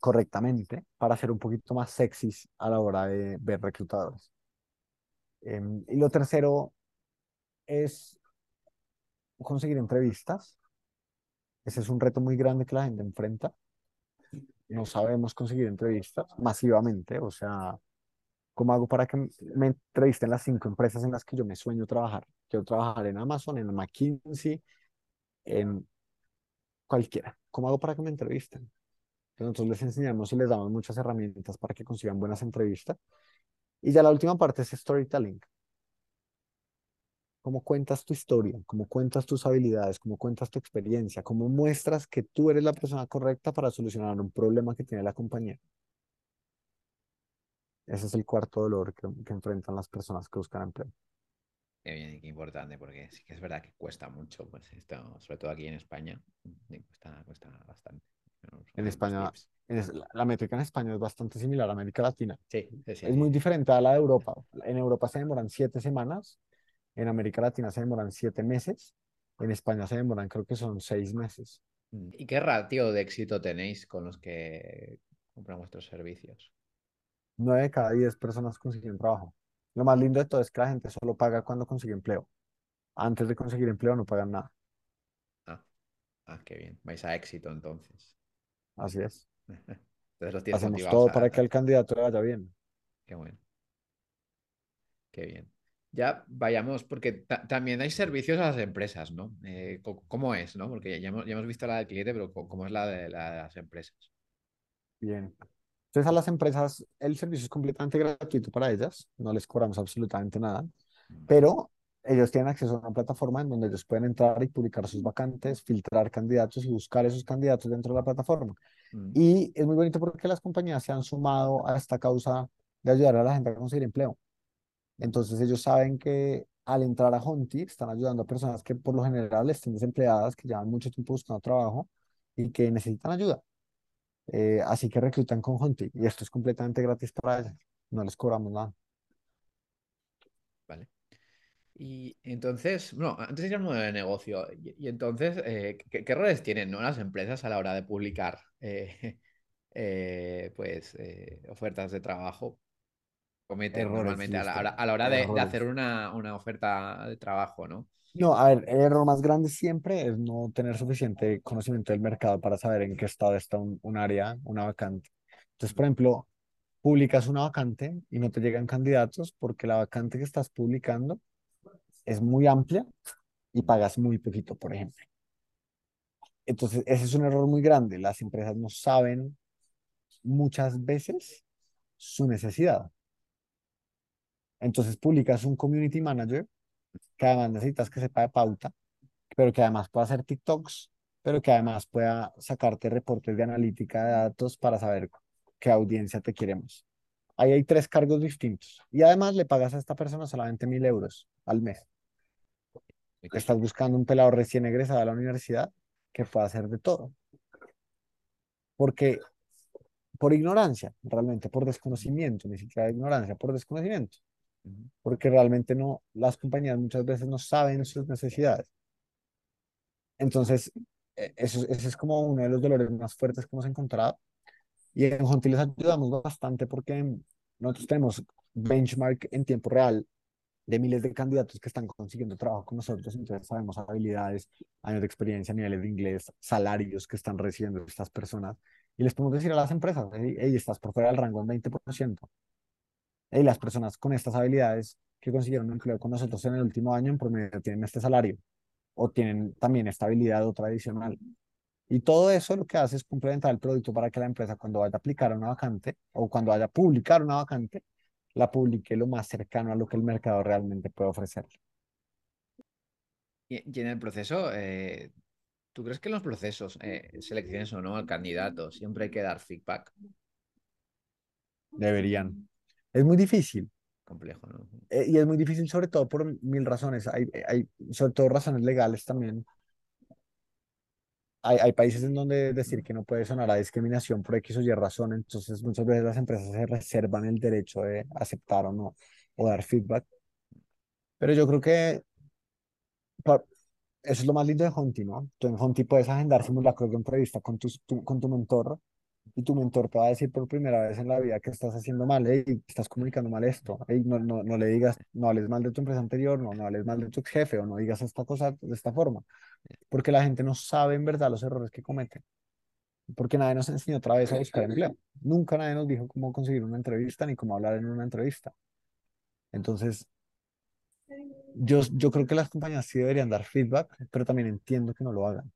correctamente para ser un poquito más sexys a la hora de ver reclutadores. Em, y lo tercero es conseguir entrevistas. Ese es un reto muy grande que la gente enfrenta. No sabemos conseguir entrevistas masivamente. O sea, ¿cómo hago para que me entrevisten las cinco empresas en las que yo me sueño trabajar? Quiero trabajar en Amazon, en McKinsey, en cualquiera. ¿Cómo hago para que me entrevisten? Entonces les enseñamos y les damos muchas herramientas para que consigan buenas entrevistas. Y ya la última parte es storytelling. Cómo cuentas tu historia, cómo cuentas tus habilidades, cómo cuentas tu experiencia, cómo muestras que tú eres la persona correcta para solucionar un problema que tiene la compañía. Ese es el cuarto dolor que, que enfrentan las personas que buscan empleo. Qué bien qué importante, porque sí que es verdad que cuesta mucho, pues esto, sobre todo aquí en España, cuesta, cuesta bastante. En España, en es- la, la métrica en España es bastante similar a América Latina. Sí, sí, sí, Es muy diferente a la de Europa. En Europa se demoran siete semanas, en América Latina se demoran siete meses, en España se demoran creo que son seis meses. Mm. ¿Y qué ratio de éxito tenéis con los que compran vuestros servicios? Nueve de cada diez personas consiguen trabajo. Lo más lindo de todo es que la gente solo paga cuando consigue empleo. Antes de conseguir empleo no pagan nada. Ah, ah, qué bien. Vais a éxito entonces. Así es. Entonces los tienes Hacemos todo a- para que al candidato le vaya bien. Qué bueno. Qué bien. Ya vayamos, porque ta- también hay servicios a las empresas, ¿no? Eh, ¿cómo es, no? Porque ya hemos, ya hemos visto la del cliente, pero ¿cómo es la de, la de las empresas? Bien. Entonces a las empresas el servicio es completamente gratuito para ellas. No les cobramos absolutamente nada. Mm, Pero ellos tienen acceso a una plataforma en donde ellos pueden entrar y publicar sus vacantes, filtrar candidatos y buscar esos candidatos dentro de la plataforma. mm, Y es muy bonito porque las compañías se han sumado a esta causa de ayudar a la gente a conseguir empleo. Entonces ellos saben que al entrar a Honti están ayudando a personas que por lo general estén desempleadas, que llevan mucho tiempo buscando trabajo y que necesitan ayuda. Eh, así que reclutan con Honti y esto es completamente gratis para ellos. No les cobramos nada. Vale. Y entonces, bueno, antes de ir al modelo de negocio, y, entonces, eh, ¿qué, qué roles tienen, ¿no? las empresas a la hora de publicar eh, pues, ofertas de trabajo? Cometen Errores, normalmente a la, a la- listo. a la hora de, de hacer una, una oferta de trabajo, ¿no? No, a ver, el error más grande siempre es no tener suficiente conocimiento del mercado para saber en qué estado está un, un área, una vacante. Entonces, por ejemplo, publicas una vacante y no te llegan candidatos porque la vacante que estás publicando es muy amplia y pagas muy poquito, por ejemplo. Entonces, ese es un error muy grande. Las empresas no saben muchas veces su necesidad. Entonces, publicas un community manager que además necesitas que sepa de pauta, pero que además pueda hacer TikToks, pero que además pueda sacarte reportes de analítica de datos para saber qué audiencia te queremos. Ahí hay tres cargos distintos. Y además le pagas a esta persona solamente mil euros al mes. Estás buscando un pelado recién egresado a la universidad que pueda hacer de todo. Porque por ignorancia, realmente, por desconocimiento, ni siquiera ignorancia, por desconocimiento. Porque realmente no, las compañías muchas veces no saben sus necesidades. Entonces, e- eso, ese es como uno de los dolores más fuertes que hemos encontrado. Y en Jonti les ayudamos bastante porque nosotros tenemos benchmark en tiempo real de miles de candidatos que están consiguiendo trabajo con nosotros. Entonces sabemos habilidades, años de experiencia, niveles de inglés, salarios que están recibiendo estas personas. Y les podemos decir a las empresas, hey, estás por fuera del rango en 20%. Hey, las personas con estas habilidades que consiguieron un empleo con nosotros en el último año en promedio tienen este salario o tienen también esta habilidad otra adicional. Y todo eso lo que hace es complementar el producto para que la empresa cuando vaya a aplicar una vacante o cuando vaya a publicar una vacante, la publique lo más cercano a lo que el mercado realmente puede ofrecer. Y, y en el proceso, eh, ¿tú crees que en los procesos, eh, selecciones o no al candidato, siempre hay que dar feedback? Deberían. Es muy difícil. Complejo, ¿no? eh, y es muy difícil sobre todo por mil razones. Hay, hay sobre todo razones legales también. Hay, hay países en donde decir que no puede sonar a discriminación por X o Y razón, entonces muchas veces las empresas se reservan el derecho de aceptar o no, o dar feedback. Pero yo creo que eso es lo más lindo de Honti, ¿no? Tú en Honti puedes agendar simulacros de entrevista con tu, tu- con tu mentor y tu mentor te va a decir por primera vez en la vida que estás haciendo mal, hey, estás comunicando mal esto, hey, no, no, no le digas, no hables mal de tu empresa anterior, no, no hables mal de tu ex jefe o no digas esta cosa de esta forma, porque la gente no sabe en verdad los errores que cometen, porque nadie nos enseñó otra vez a buscar empleo, nunca nadie nos dijo cómo conseguir una entrevista ni cómo hablar en una entrevista. Entonces, yo, yo creo que las compañías sí deberían dar feedback, pero también entiendo que no lo hagan.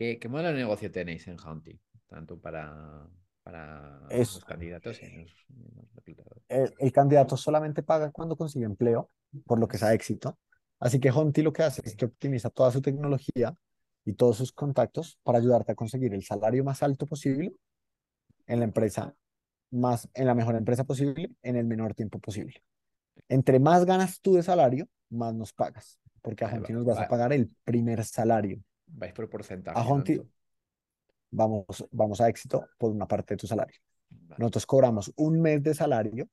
¿Qué, qué modelo de negocio tenéis en Hunting? Tanto para, para Es, los candidatos y los, y los reclutadores. el, el candidato solamente paga cuando consigue empleo, por lo que sea éxito. Así que Honti lo que hace es que optimiza toda su tecnología y todos sus contactos para ayudarte a conseguir el salario más alto posible en la empresa más, en la mejor empresa posible, en el menor tiempo posible. Entre más ganas tú de salario, más nos pagas, porque a nos vas a pagar el primer salario. Vais por A porcentaje, ¿no? Honti vamos, vamos a éxito por una parte de tu salario. Vale. Nosotros cobramos un mes de salario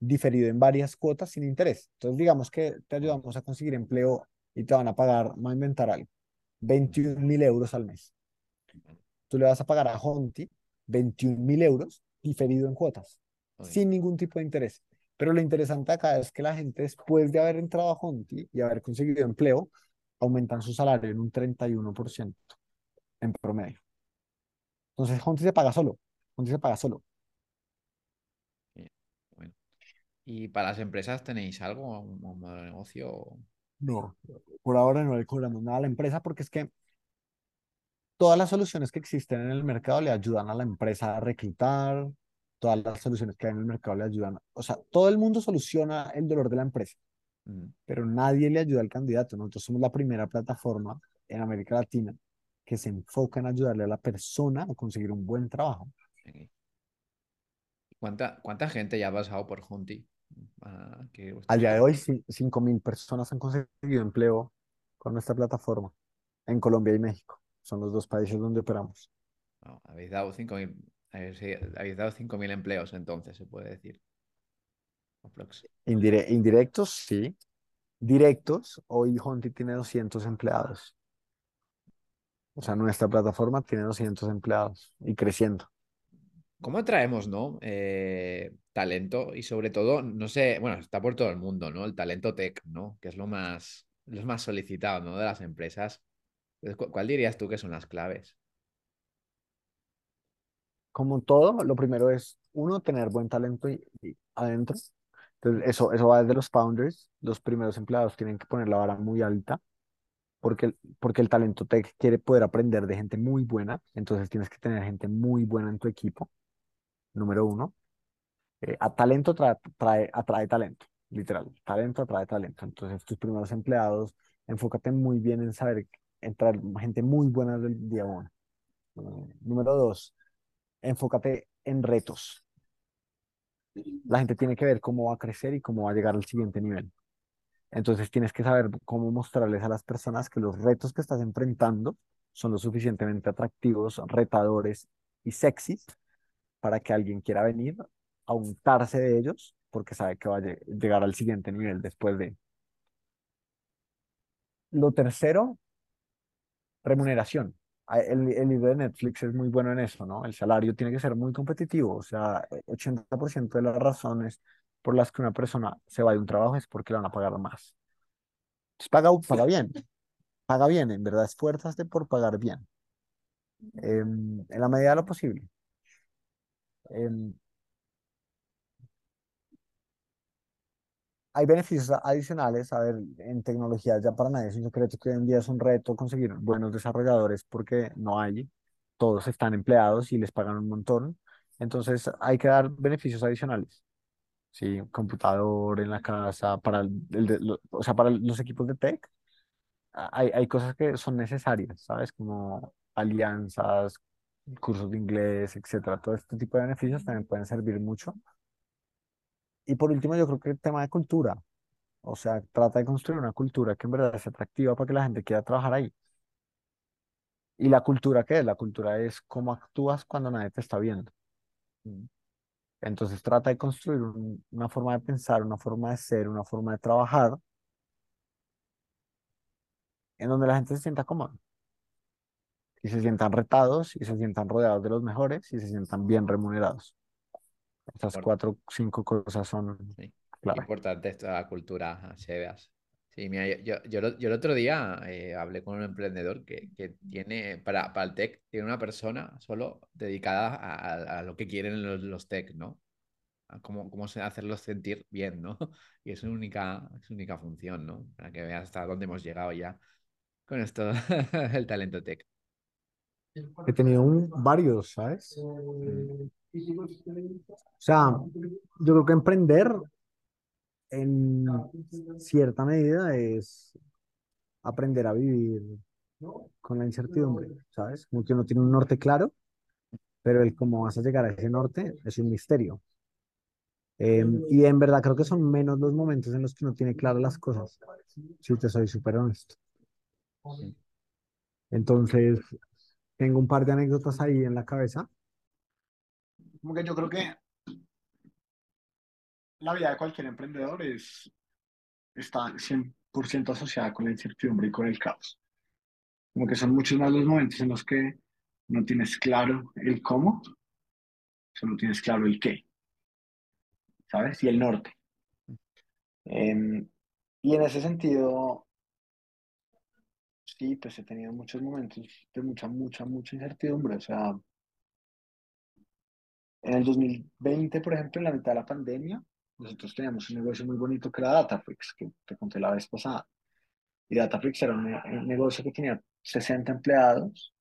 diferido en varias cuotas sin interés. Entonces, digamos que te ayudamos a conseguir empleo y te van a pagar, voy a inventar algo, 21 mil euros al mes. Tú le vas a pagar a Honti 21 mil euros diferido en cuotas, Oye, sin ningún tipo de interés. Pero lo interesante acá es que la gente, después de haber entrado a Honti y haber conseguido empleo, aumentan su salario en un 31% en promedio. Entonces, Honti se paga solo. Se paga solo. bueno. ¿Y para las empresas tenéis algo, un, un modelo de negocio? No, por ahora no le cobramos nada a la empresa porque es que todas las soluciones que existen en el mercado le ayudan a la empresa a reclutar, todas las soluciones que hay en el mercado le ayudan, o sea, todo el mundo soluciona el dolor de la empresa, pero nadie le ayuda al candidato. Nosotros somos la primera plataforma en América Latina que se enfoca en ayudarle a la persona a conseguir un buen trabajo. ¿Cuánta, cuánta gente ya ha pasado por Hunty? Ah, Al día de hoy, 5.000 personas han conseguido empleo con nuestra plataforma en Colombia y México. Son los dos países donde operamos. no, habéis dado 5.000 habéis, sí, habéis dado 5.000 empleos entonces, se puede decir. Aprox. Indire- indirectos, sí. Directos, hoy Honti tiene 200 empleados. O sea, nuestra plataforma tiene 200 empleados y creciendo. ¿Cómo atraemos, no? Eh, talento y sobre todo, no sé, bueno, está por todo el mundo, ¿no? El talento tech, ¿no? Que es lo más, lo más solicitado, ¿no? De las empresas. Entonces, ¿cu- ¿Cuál dirías tú que son las claves? Como todo, lo primero es, uno, tener buen talento y- y adentro. Eso, eso va desde los founders. Los primeros empleados tienen que poner la vara muy alta porque, porque el talento tech quiere poder aprender de gente muy buena. Entonces, tienes que tener gente muy buena en tu equipo, número uno. Eh, a talento trae, trae- atrae talento, literal. Talento atrae talento. Entonces, tus primeros empleados, enfócate muy bien en saber entrar gente muy buena del día uno. Eh, número dos, enfócate en retos. La gente tiene que ver cómo va a crecer y cómo va a llegar al siguiente nivel. Entonces, tienes que saber cómo mostrarles a las personas que los retos que estás enfrentando son lo suficientemente atractivos, retadores y sexys para que alguien quiera venir a untarse de ellos porque sabe que va a lle- llegar al siguiente nivel después de. Lo tercero, remuneración. Ah, El, el libro de Netflix es muy bueno en eso, ¿no? El salario tiene que ser muy competitivo. O sea, eh, 80% de las razones por las que una persona se va de un trabajo es porque le van a pagar más. Entonces, paga, paga bien, paga bien, en verdad, esfuérzate por pagar bien, em, en la medida de lo posible. Em, Hay beneficios adicionales, a ver, en tecnología ya para nadie es un secreto que hoy en día es un reto conseguir buenos desarrolladores porque no hay, todos están empleados y les pagan un montón, entonces hay que dar beneficios adicionales, sí, computador en la casa, para el, el lo- o sea, para los equipos de tech, hay, hay cosas que son necesarias, ¿sabes? Como alianzas, cursos de inglés, etcétera, todo este tipo de beneficios también pueden servir mucho. Y por último, yo creo que el tema de cultura. O sea, trata de construir una cultura que en verdad sea atractiva para que la gente quiera trabajar ahí. ¿Y la cultura qué es? La cultura es cómo actúas cuando nadie te está viendo. Mm, Entonces trata de construir un- una forma de pensar, una forma de ser, una forma de trabajar en donde la gente se sienta cómoda y se sientan retados y se sientan rodeados de los mejores y se sientan bien remunerados. Estas por- cuatro, cinco cosas son sí. clave. Importante esto de la cultura, Sebas. Sí, mira, yo, yo, yo lo- yo el otro día eh, hablé con un emprendedor que, que tiene, para, para el tech, tiene una persona solo dedicada a, a- a lo que quieren los, los tech, ¿no? A cómo, cómo hacerlos sentir bien, ¿no? Y es su única, es su única función, ¿no? Para que veas hasta dónde hemos llegado ya con esto, el talento tech. He tenido un- varios, ¿sabes? O sea, yo creo que emprender en cierta medida es aprender a vivir con la incertidumbre, ¿sabes? Como que uno tiene un norte claro, pero el cómo vas a llegar a ese norte es un misterio. Eh, y en verdad creo que son menos los momentos en los que uno tiene claras las cosas, si te soy súper honesto. Entonces, tengo un par de anécdotas ahí en la cabeza. Como que yo creo que la vida de cualquier emprendedor es, está 100% asociada con la incertidumbre y con el caos. Como que son muchos más los momentos en los que no tienes claro el cómo, solo tienes claro el qué, ¿sabes? Y el norte. Em, y en ese sentido, sí, pues he tenido muchos momentos de mucha, mucha, mucha incertidumbre. O sea, en el 2020, por ejemplo, en la mitad de la pandemia, nosotros teníamos un negocio muy bonito que era Dataflix, que te conté la vez pasada. Y Dataflix era un, un negocio que tenía 60 empleados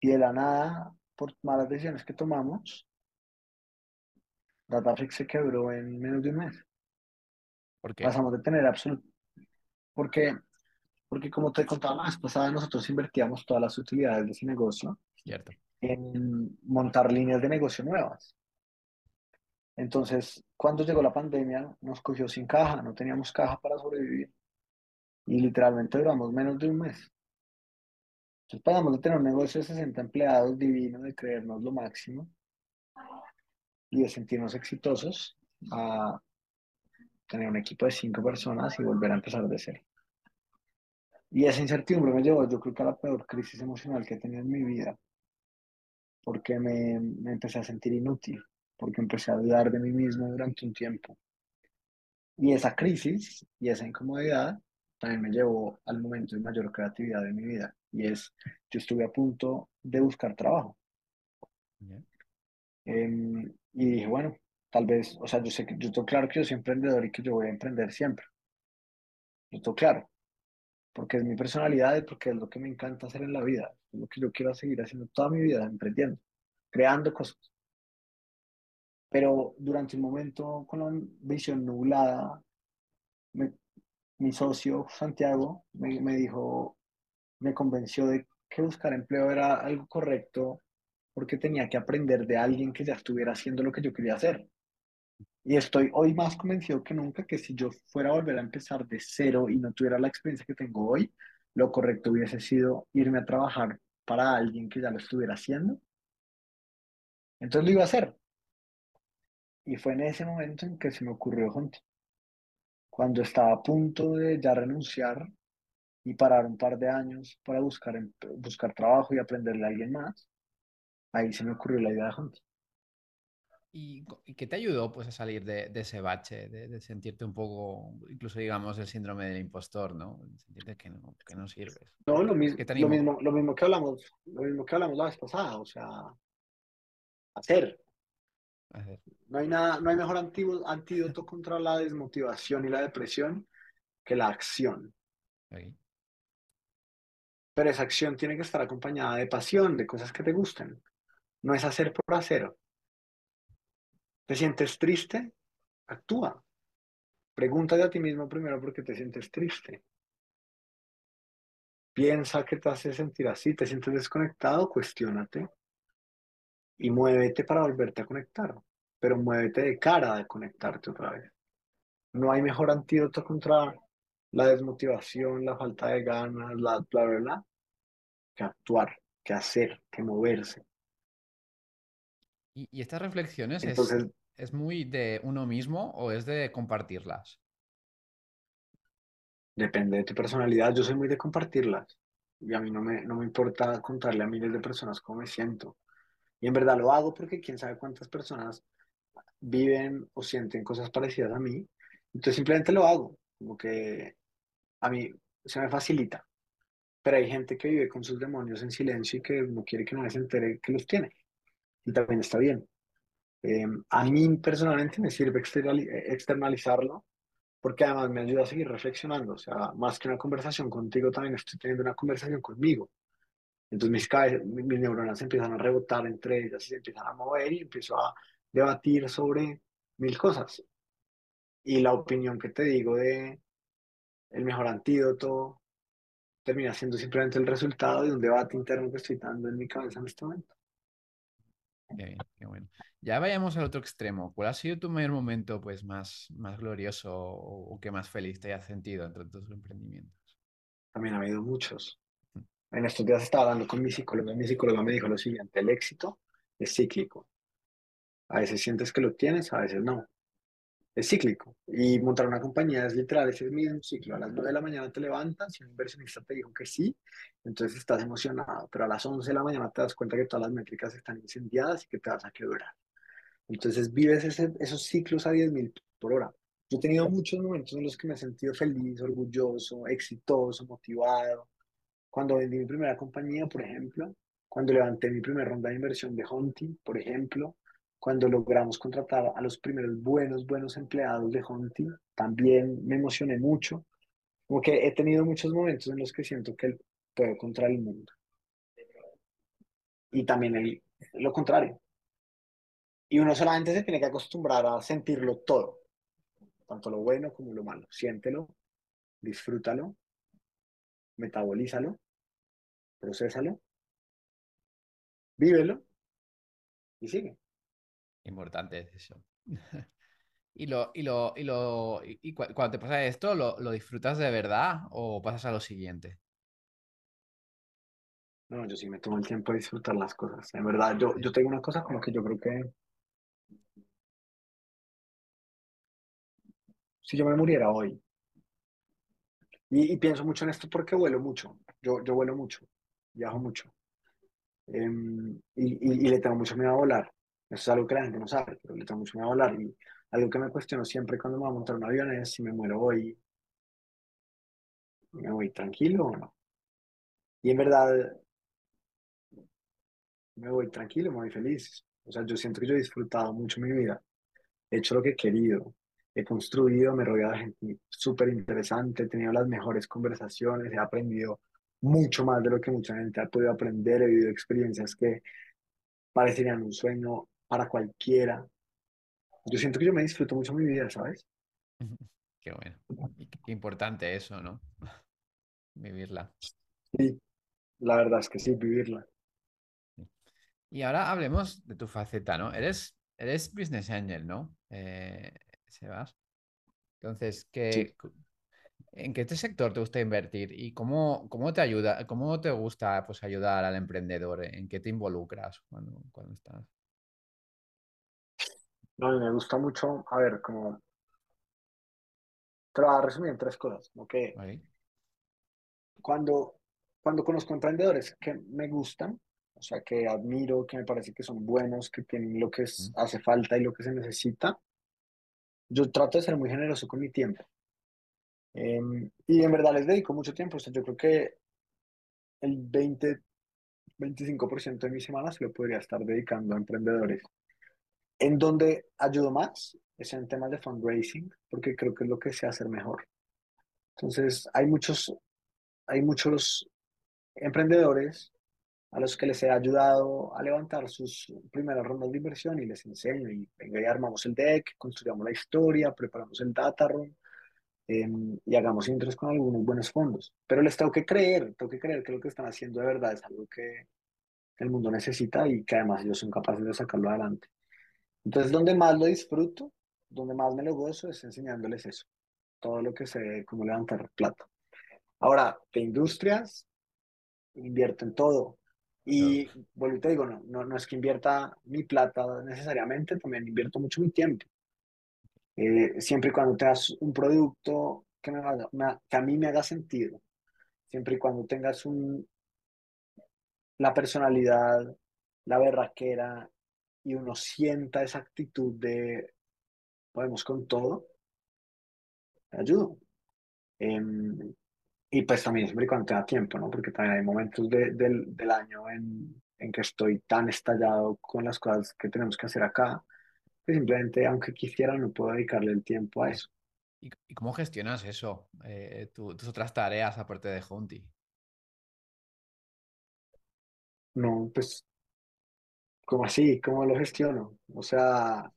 y de la nada, por malas decisiones que tomamos, Dataflix se quebró en menos de un mes. ¿Por qué? Pasamos de tener absoluto, porque, porque como te contaba la vez pasada, nosotros invertíamos todas las utilidades de ese negocio Cierto. En montar líneas de negocio nuevas. Entonces, cuando llegó la pandemia, nos cogió sin caja, no teníamos caja para sobrevivir y literalmente duramos menos de un mes. Entonces, pasamos de tener un negocio de 60 empleados divino, de creernos lo máximo y de sentirnos exitosos, a tener un equipo de cinco personas y volver a empezar de cero. Y esa incertidumbre me llevó, yo creo que a la peor crisis emocional que he tenido en mi vida, porque me, me empecé a sentir inútil, porque empecé a dudar de mí mismo durante un tiempo. Y esa crisis y esa incomodidad también me llevó al momento de mayor creatividad de mi vida. Y es, yo estuve a punto de buscar trabajo. Em, y dije, bueno, tal vez, o sea, yo sé que yo estoy claro que yo soy emprendedor y que yo voy a emprender siempre. Yo estoy claro, porque es mi personalidad y porque es lo que me encanta hacer en la vida. Es lo que yo quiero seguir haciendo toda mi vida, emprendiendo, creando cosas. Pero durante un momento con la visión nublada, mi socio Santiago me, me dijo, me convenció de que buscar empleo era algo correcto porque tenía que aprender de alguien que ya estuviera haciendo lo que yo quería hacer. Y estoy hoy más convencido que nunca que si yo fuera a volver a empezar de cero y no tuviera la experiencia que tengo hoy, lo correcto hubiese sido irme a trabajar para alguien que ya lo estuviera haciendo. Entonces lo iba a hacer. Y fue en ese momento en que se me ocurrió junto. Cuando estaba a punto de ya renunciar y parar un par de años para buscar, buscar trabajo y aprenderle a alguien más, ahí se me ocurrió la idea de Hunt. ¿Y, qué te ayudó pues, a salir de, ese bache, de, sentirte un poco, incluso digamos, el síndrome del impostor, ¿no? Sentirte que no, que no sirves. No, lo, mismo, lo, mismo, lo mismo que hablamos, lo mismo que hablamos la vez pasada, o sea, hacer. No hay nada, no hay mejor antídoto contra la desmotivación y la depresión que la acción. Pero esa acción tiene que estar acompañada de pasión, de cosas que te gusten. No es hacer por hacer. ¿Te sientes triste? Actúa. Pregúntate a ti mismo primero por qué te sientes triste. Piensa qué te hace sentir así. ¿Te sientes desconectado? Cuestiónate. Y muévete para volverte a conectar. Pero muévete de cara a conectarte otra vez. No hay mejor antídoto contra la desmotivación, la falta de ganas, la bla, bla, bla, que actuar, que hacer, que moverse. ¿Y, estas reflexiones es, muy de uno mismo o es de compartirlas? Depende de tu personalidad. Yo soy muy de compartirlas. Y a mí no me, no me importa contarle a miles de personas cómo me siento. Y en verdad lo hago porque quién sabe cuántas personas viven o sienten cosas parecidas a mí. Entonces simplemente lo hago. Como que a mí se me facilita. Pero hay gente que vive con sus demonios en silencio y que no quiere que nadie se entere que los tiene y también está bien. Em, a mí personalmente me sirve externalizarlo porque además me ayuda a seguir reflexionando. O sea, más que una conversación contigo, también estoy teniendo una conversación conmigo. Entonces mis, mis neuronas empiezan a rebotar entre ellas y se empiezan a mover y empiezo a debatir sobre mil cosas. Y la opinión que te digo de el mejor antídoto termina siendo simplemente el resultado de un debate interno que estoy dando en mi cabeza en este momento. Qué bien, qué bueno. Ya vayamos al otro extremo. ¿Cuál ha sido tu mayor momento pues, más, más glorioso o, que más feliz te hayas sentido entre tus emprendimientos? También ha habido muchos. En estos días estaba hablando con mi psicóloga. Mi psicóloga me dijo lo siguiente: el éxito es cíclico. A veces sientes que lo tienes, a veces no es cíclico. Y montar una compañía es literal, es el mismo ciclo. A las 9 de la mañana te levantas y un inversionista te dijo que sí, entonces estás emocionado, pero a las 11 de la mañana te das cuenta que todas las métricas están incendiadas y que te vas a quebrar. Entonces vives esos ciclos a 10.000 por hora. Yo he tenido muchos momentos en los que me he sentido feliz, orgulloso, exitoso, motivado. Cuando vendí mi primera compañía, por ejemplo, cuando levanté mi primera ronda de inversión de Hunting, por ejemplo, cuando logramos contratar a los primeros buenos, buenos empleados de Hunting, también me emocioné mucho. Como que he tenido muchos momentos en los que siento que él puede contra el mundo. Y también el, lo contrario. Y uno solamente se tiene que acostumbrar a sentirlo todo, tanto lo bueno como lo malo. Siéntelo, disfrútalo, metabolízalo, procésalo, vívelo y sigue. Importante es eso. y lo, y lo, y lo, y cuando te pasa esto, ¿lo, ¿lo, disfrutas de verdad o pasas a lo siguiente? No, yo sí me tomo el tiempo de disfrutar las cosas. En verdad, yo, yo tengo una cosa como que yo creo que si yo me muriera hoy, y, y pienso mucho en esto porque vuelo mucho, yo, yo vuelo mucho, viajo mucho, em, y, y, y le tengo mucho miedo a volar. Eso es algo que la gente no sabe, pero le tengo mucho miedo a volar. Y algo que me cuestiono siempre cuando me voy a montar un avión es si me muero hoy, ¿me voy tranquilo o no? Y en verdad, me voy tranquilo, me voy feliz. O sea, yo siento que yo he disfrutado mucho mi vida, he hecho lo que he querido, he construido, me he rodeado de gente súper interesante, he tenido las mejores conversaciones, he aprendido mucho más de lo que mucha gente ha podido aprender, he vivido experiencias que parecerían un sueño para cualquiera. Yo siento que yo me disfruto mucho mi vida, ¿sabes? Qué bueno. Y qué importante eso, ¿no? Vivirla. Sí, la verdad es que sí, vivirla. Y ahora hablemos de tu faceta, ¿no? Eres, eres business angel, ¿no? Eh, Sebas. Entonces. ¿qué, ¿en qué sector te gusta invertir y cómo, cómo te ayuda, cómo te gusta pues, ayudar al emprendedor? ¿En qué te involucras cuando, cuando estás? No, me gusta mucho, a ver, como, te lo voy a resumir en tres cosas, que ¿Vale? cuando, cuando conozco emprendedores que me gustan, o sea, que admiro, que me parece que son buenos, que tienen lo que es- Mm. hace falta y lo que se necesita, yo trato de ser muy generoso con mi tiempo. Em, y en verdad les dedico mucho tiempo, o sea, yo creo que el 20, 25% de mi semana se lo podría estar dedicando a emprendedores. En donde ayudo más es en temas de fundraising, porque creo que es lo que sé hacer mejor. Entonces, hay muchos, hay muchos emprendedores a los que les he ayudado a levantar sus primeras rondas de inversión y les enseño y venga y armamos el deck, construyamos la historia, preparamos el data room eh, y hagamos intros con algunos buenos fondos. Pero les tengo que creer, tengo que creer que lo que están haciendo de verdad es algo que el mundo necesita y que además ellos son capaces de sacarlo adelante. Entonces, donde más lo disfruto, donde más me lo gozo es enseñándoles eso, todo lo que sé cómo levantar plata. Ahora, de industrias, invierto en todo. Y vuelvo y te digo, no, no, no es que invierta mi plata necesariamente, también invierto mucho mi tiempo. Eh, siempre y cuando tengas un producto que, me que a mí me haga sentido, siempre y cuando tengas un, la personalidad, la berraquera y uno sienta esa actitud de podemos con todo, ayudo. Em, y pues también siempre cuando tenga tiempo, ¿no? Porque también hay momentos de- del, del año en, en que estoy tan estallado con las cosas que tenemos que hacer acá, que simplemente, aunque quisiera, no puedo dedicarle el tiempo a eso. ¿Y, y cómo gestionas eso? Eh, tu- tus otras tareas aparte de Hunty. No, pues, ¿cómo así? ¿Cómo lo gestiono? O sea,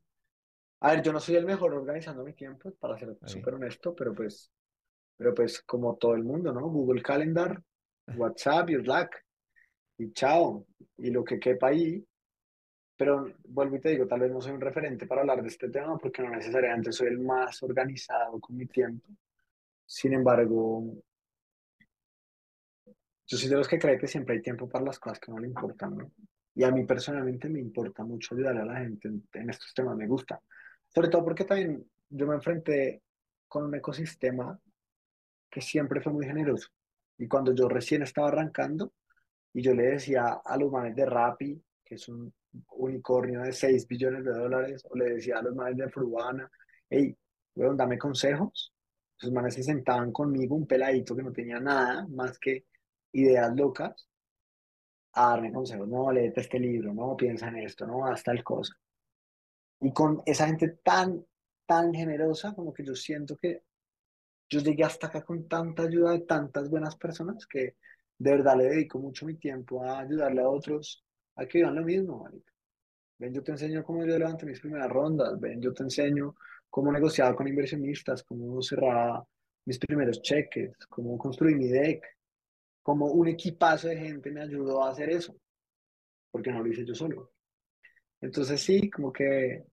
a ver, yo no soy el mejor organizando mi tiempo, para ser súper honesto, pero pues, pero pues como todo el mundo, ¿no? Google Calendar, WhatsApp y Slack, y chao, y lo que quepa ahí. Pero vuelvo y te digo, tal vez no soy un referente para hablar de este tema porque no necesariamente soy el más organizado con mi tiempo. Sin embargo, yo soy de los que cree que siempre hay tiempo para las cosas que no le importan, ¿no? Y a mí personalmente me importa mucho ayudarle a la gente en, estos temas, me gusta. Sobre todo porque también yo me enfrenté con un ecosistema que siempre fue muy generoso. Y cuando yo recién estaba arrancando, y yo le decía a los manes de Rappi, que es un unicornio de 6 billones de dólares, o le decía a los manes de Frubana, hey, weón, dame consejos. Esos manes se sentaban conmigo, un peladito que no tenía nada más que ideas locas, a darme consejos. No, léete este libro, no, piensa en esto, no, haz tal cosa. Y con esa gente tan, tan generosa, como que yo siento que yo llegué hasta acá con tanta ayuda de tantas buenas personas que de verdad le dedico mucho mi tiempo a ayudarle a otros a que vivan lo mismo. Ven, yo te enseño cómo yo levanté mis primeras rondas, ven, yo te enseño cómo negociaba con inversionistas, cómo cerraba mis primeros cheques, cómo construí mi deck, cómo un equipazo de gente me ayudó a hacer eso, porque no lo hice yo solo. Entonces sí, como que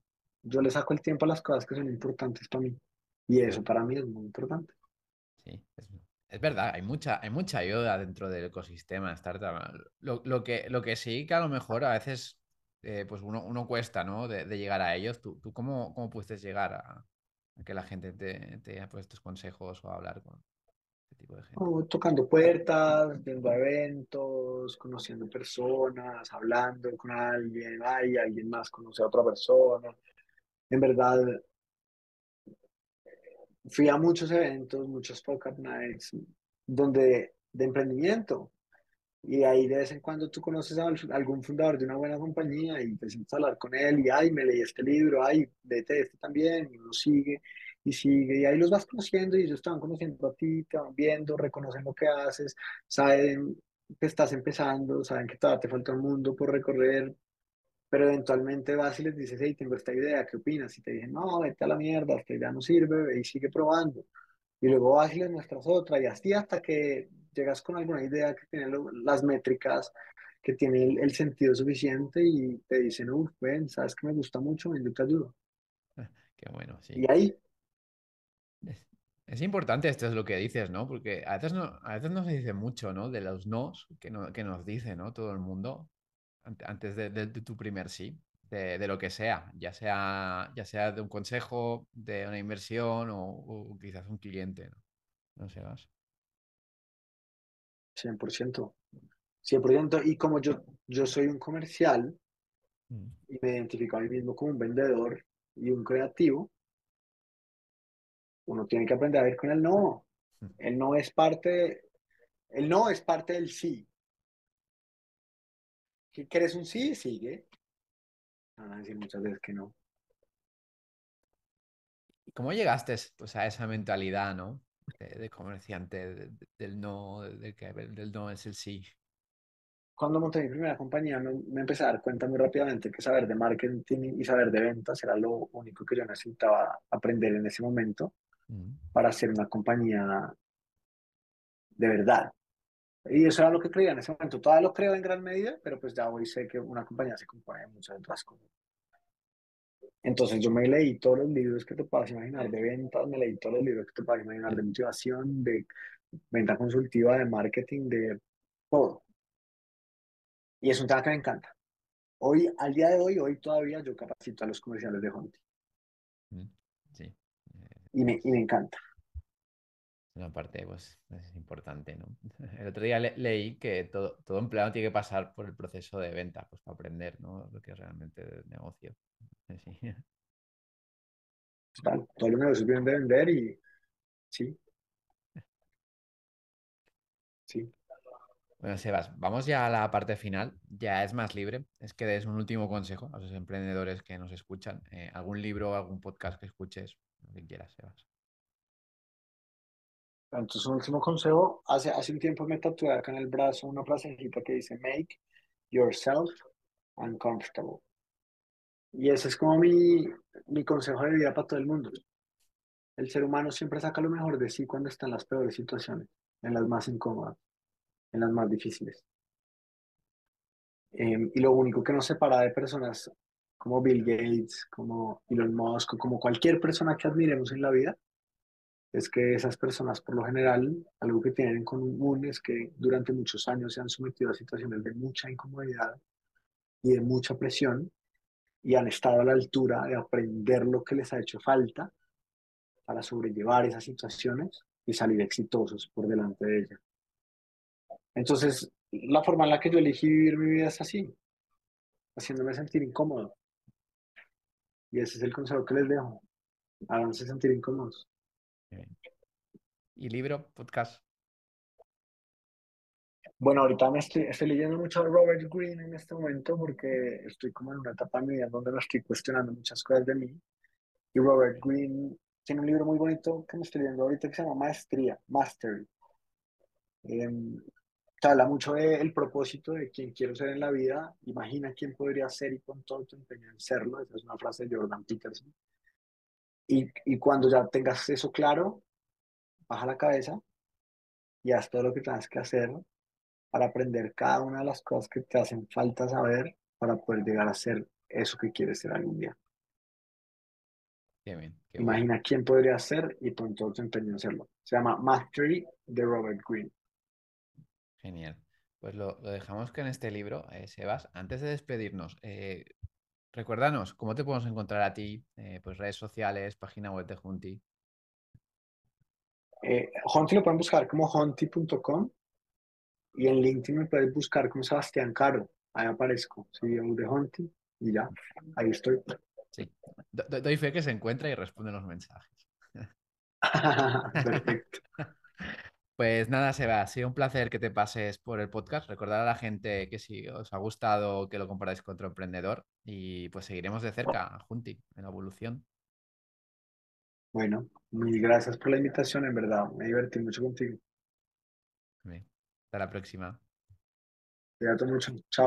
yo le saco el tiempo a las cosas que son importantes para mí. Y eso para mí es muy importante. Sí, es, verdad, hay mucha, hay mucha ayuda dentro del ecosistema startup. Lo, lo que, lo que sí que a lo mejor a veces eh, pues uno, uno cuesta, ¿no? De, llegar a ellos. ¿Tú, tú cómo, cómo pudiste llegar a, que la gente te, te pues, estos consejos o a hablar con tocando puertas, yendo a eventos, conociendo personas, hablando con alguien, ay, alguien más conoce a otra persona. En verdad, fui a muchos eventos, muchos poker nights, donde de emprendimiento. Y ahí de vez en cuando tú conoces a algún fundador de una buena compañía y te sientes a hablar con él y, ay, me leí este libro, ay, vete este también, y uno sigue y sigue, y ahí los vas conociendo y ellos te van conociendo a ti, te van viendo, reconocen lo que haces, saben que estás empezando, saben que todavía te falta un mundo por recorrer, pero eventualmente vas y les dices, hey, tengo esta idea, ¿qué opinas? Y te dicen, no, vete a la mierda, esta idea no sirve, y sigue probando. Y luego vas y les muestras otra, y así hasta que llegas con alguna idea que tiene las métricas, que tiene el, sentido suficiente y te dicen, uff, ven, sabes que me gusta mucho, ven, yo te ayudo. Qué bueno, sí. Y ahí. Es, importante esto es lo que dices, ¿no? Porque a veces no, a veces no se dice mucho, ¿no? De los nos que, no, que nos dice, ¿no? Todo el mundo antes de, tu primer sí, de, lo que sea, ya sea, ya sea de un consejo, de una inversión o, quizás un cliente, ¿no? No sé más. 100%. 100%. Y como yo, yo soy un comercial mm. y me identifico a mí mismo como un vendedor y un creativo, uno tiene que aprender a ver con el no. El no es parte, el no es parte del sí. Si quieres un sí, sigue. Van a decir muchas veces que no. ¿Cómo llegaste pues, a esa mentalidad, ¿no? de, comerciante, del no, del, que, del no es el sí. Cuando monté mi primera compañía me, empecé a dar cuenta muy rápidamente que saber de marketing y saber de ventas era lo único que yo necesitaba aprender en ese momento. Para hacer una compañía de verdad. Y eso era lo que creía en ese momento. Todavía lo creo en gran medida, pero pues ya hoy sé que una compañía se compone de muchas otras cosas. Entonces yo me leí todos los libros que te puedas imaginar de ventas, me leí todos los libros que te puedas imaginar de motivación, de venta consultiva, de marketing, de todo. Y es un tema que me encanta. Hoy, al día de hoy, hoy todavía yo capacito a los comerciales de Honti. Mm, sí. Y me, y me encanta. Una parte, pues, es importante, ¿no? El otro día leí que todo, todo empleado tiene que pasar por el proceso de venta, pues, para aprender, ¿no? Lo que es realmente el negocio. Sí. todos los negocios vienen de vender y sí. Sí. Bueno, Sebas, vamos ya a la parte final. Ya es más libre. Es que des un último consejo a los emprendedores que nos escuchan. Eh, algún libro, algún podcast que escuches, Entonces, un último consejo. Hace, hace un tiempo me tatué acá en el brazo una frasecita que dice: Make yourself uncomfortable. Y ese es como mi, mi consejo de vida para todo el mundo. El ser humano siempre saca lo mejor de sí cuando está en las peores situaciones, en las más incómodas, en las más difíciles. Em, y lo único que nos separa de personas como Bill Gates, como Elon Musk, como cualquier persona que admiremos en la vida, es que esas personas, por lo general, algo que tienen en común es que durante muchos años se han sometido a situaciones de mucha incomodidad y de mucha presión y han estado a la altura de aprender lo que les ha hecho falta para sobrellevar esas situaciones y salir exitosos por delante de ellas. Entonces, la forma en la que yo elegí vivir mi vida es así, haciéndome sentir incómodo. Y ese es el consejo que les dejo. Háganse sentir incómodos. ¿Y libro, podcast? Bueno, ahorita me estoy, estoy leyendo mucho a Robert Greene en este momento porque estoy como en una etapa en mi vida donde me estoy cuestionando muchas cosas de mí. Y Robert Greene tiene un libro muy bonito que me estoy leyendo ahorita que se llama Maestría, Mastery. Eh, habla mucho del propósito de quién quiero ser en la vida. Imagina quién podría ser y con todo tu empeño en serlo. Esa es una frase de Jordan Peterson. Y, y cuando ya tengas eso claro, baja la cabeza y haz todo lo que tengas que hacer para aprender cada una de las cosas que te hacen falta saber para poder llegar a ser eso que quieres ser algún día. Imagina quién podría ser y pon todo tu empeño en hacerlo. Se llama Mastery de Robert Greene. Genial. Pues lo, dejamos que en este libro, eh, Sebas, antes de despedirnos, eh, recuérdanos, ¿cómo te podemos encontrar a ti? Eh, pues redes sociales, página web de Junti. Eh, Honti lo pueden buscar como honti.com y en LinkedIn me puedes buscar como Sebastián Caro. Ahí aparezco, CEO de Honti y ya, ahí estoy. Sí, do- doy fe que se encuentra y responde los mensajes. Perfecto. Pues nada, Seba, ha sido un placer que te pases por el podcast. Recordar a la gente que si os ha gustado, que lo compartáis con otro emprendedor y pues seguiremos de cerca a Junti en la evolución. Bueno, mil gracias por la invitación, en verdad. Me divertí mucho contigo. Bien, Hasta la próxima. Cuídate mucho. Chao.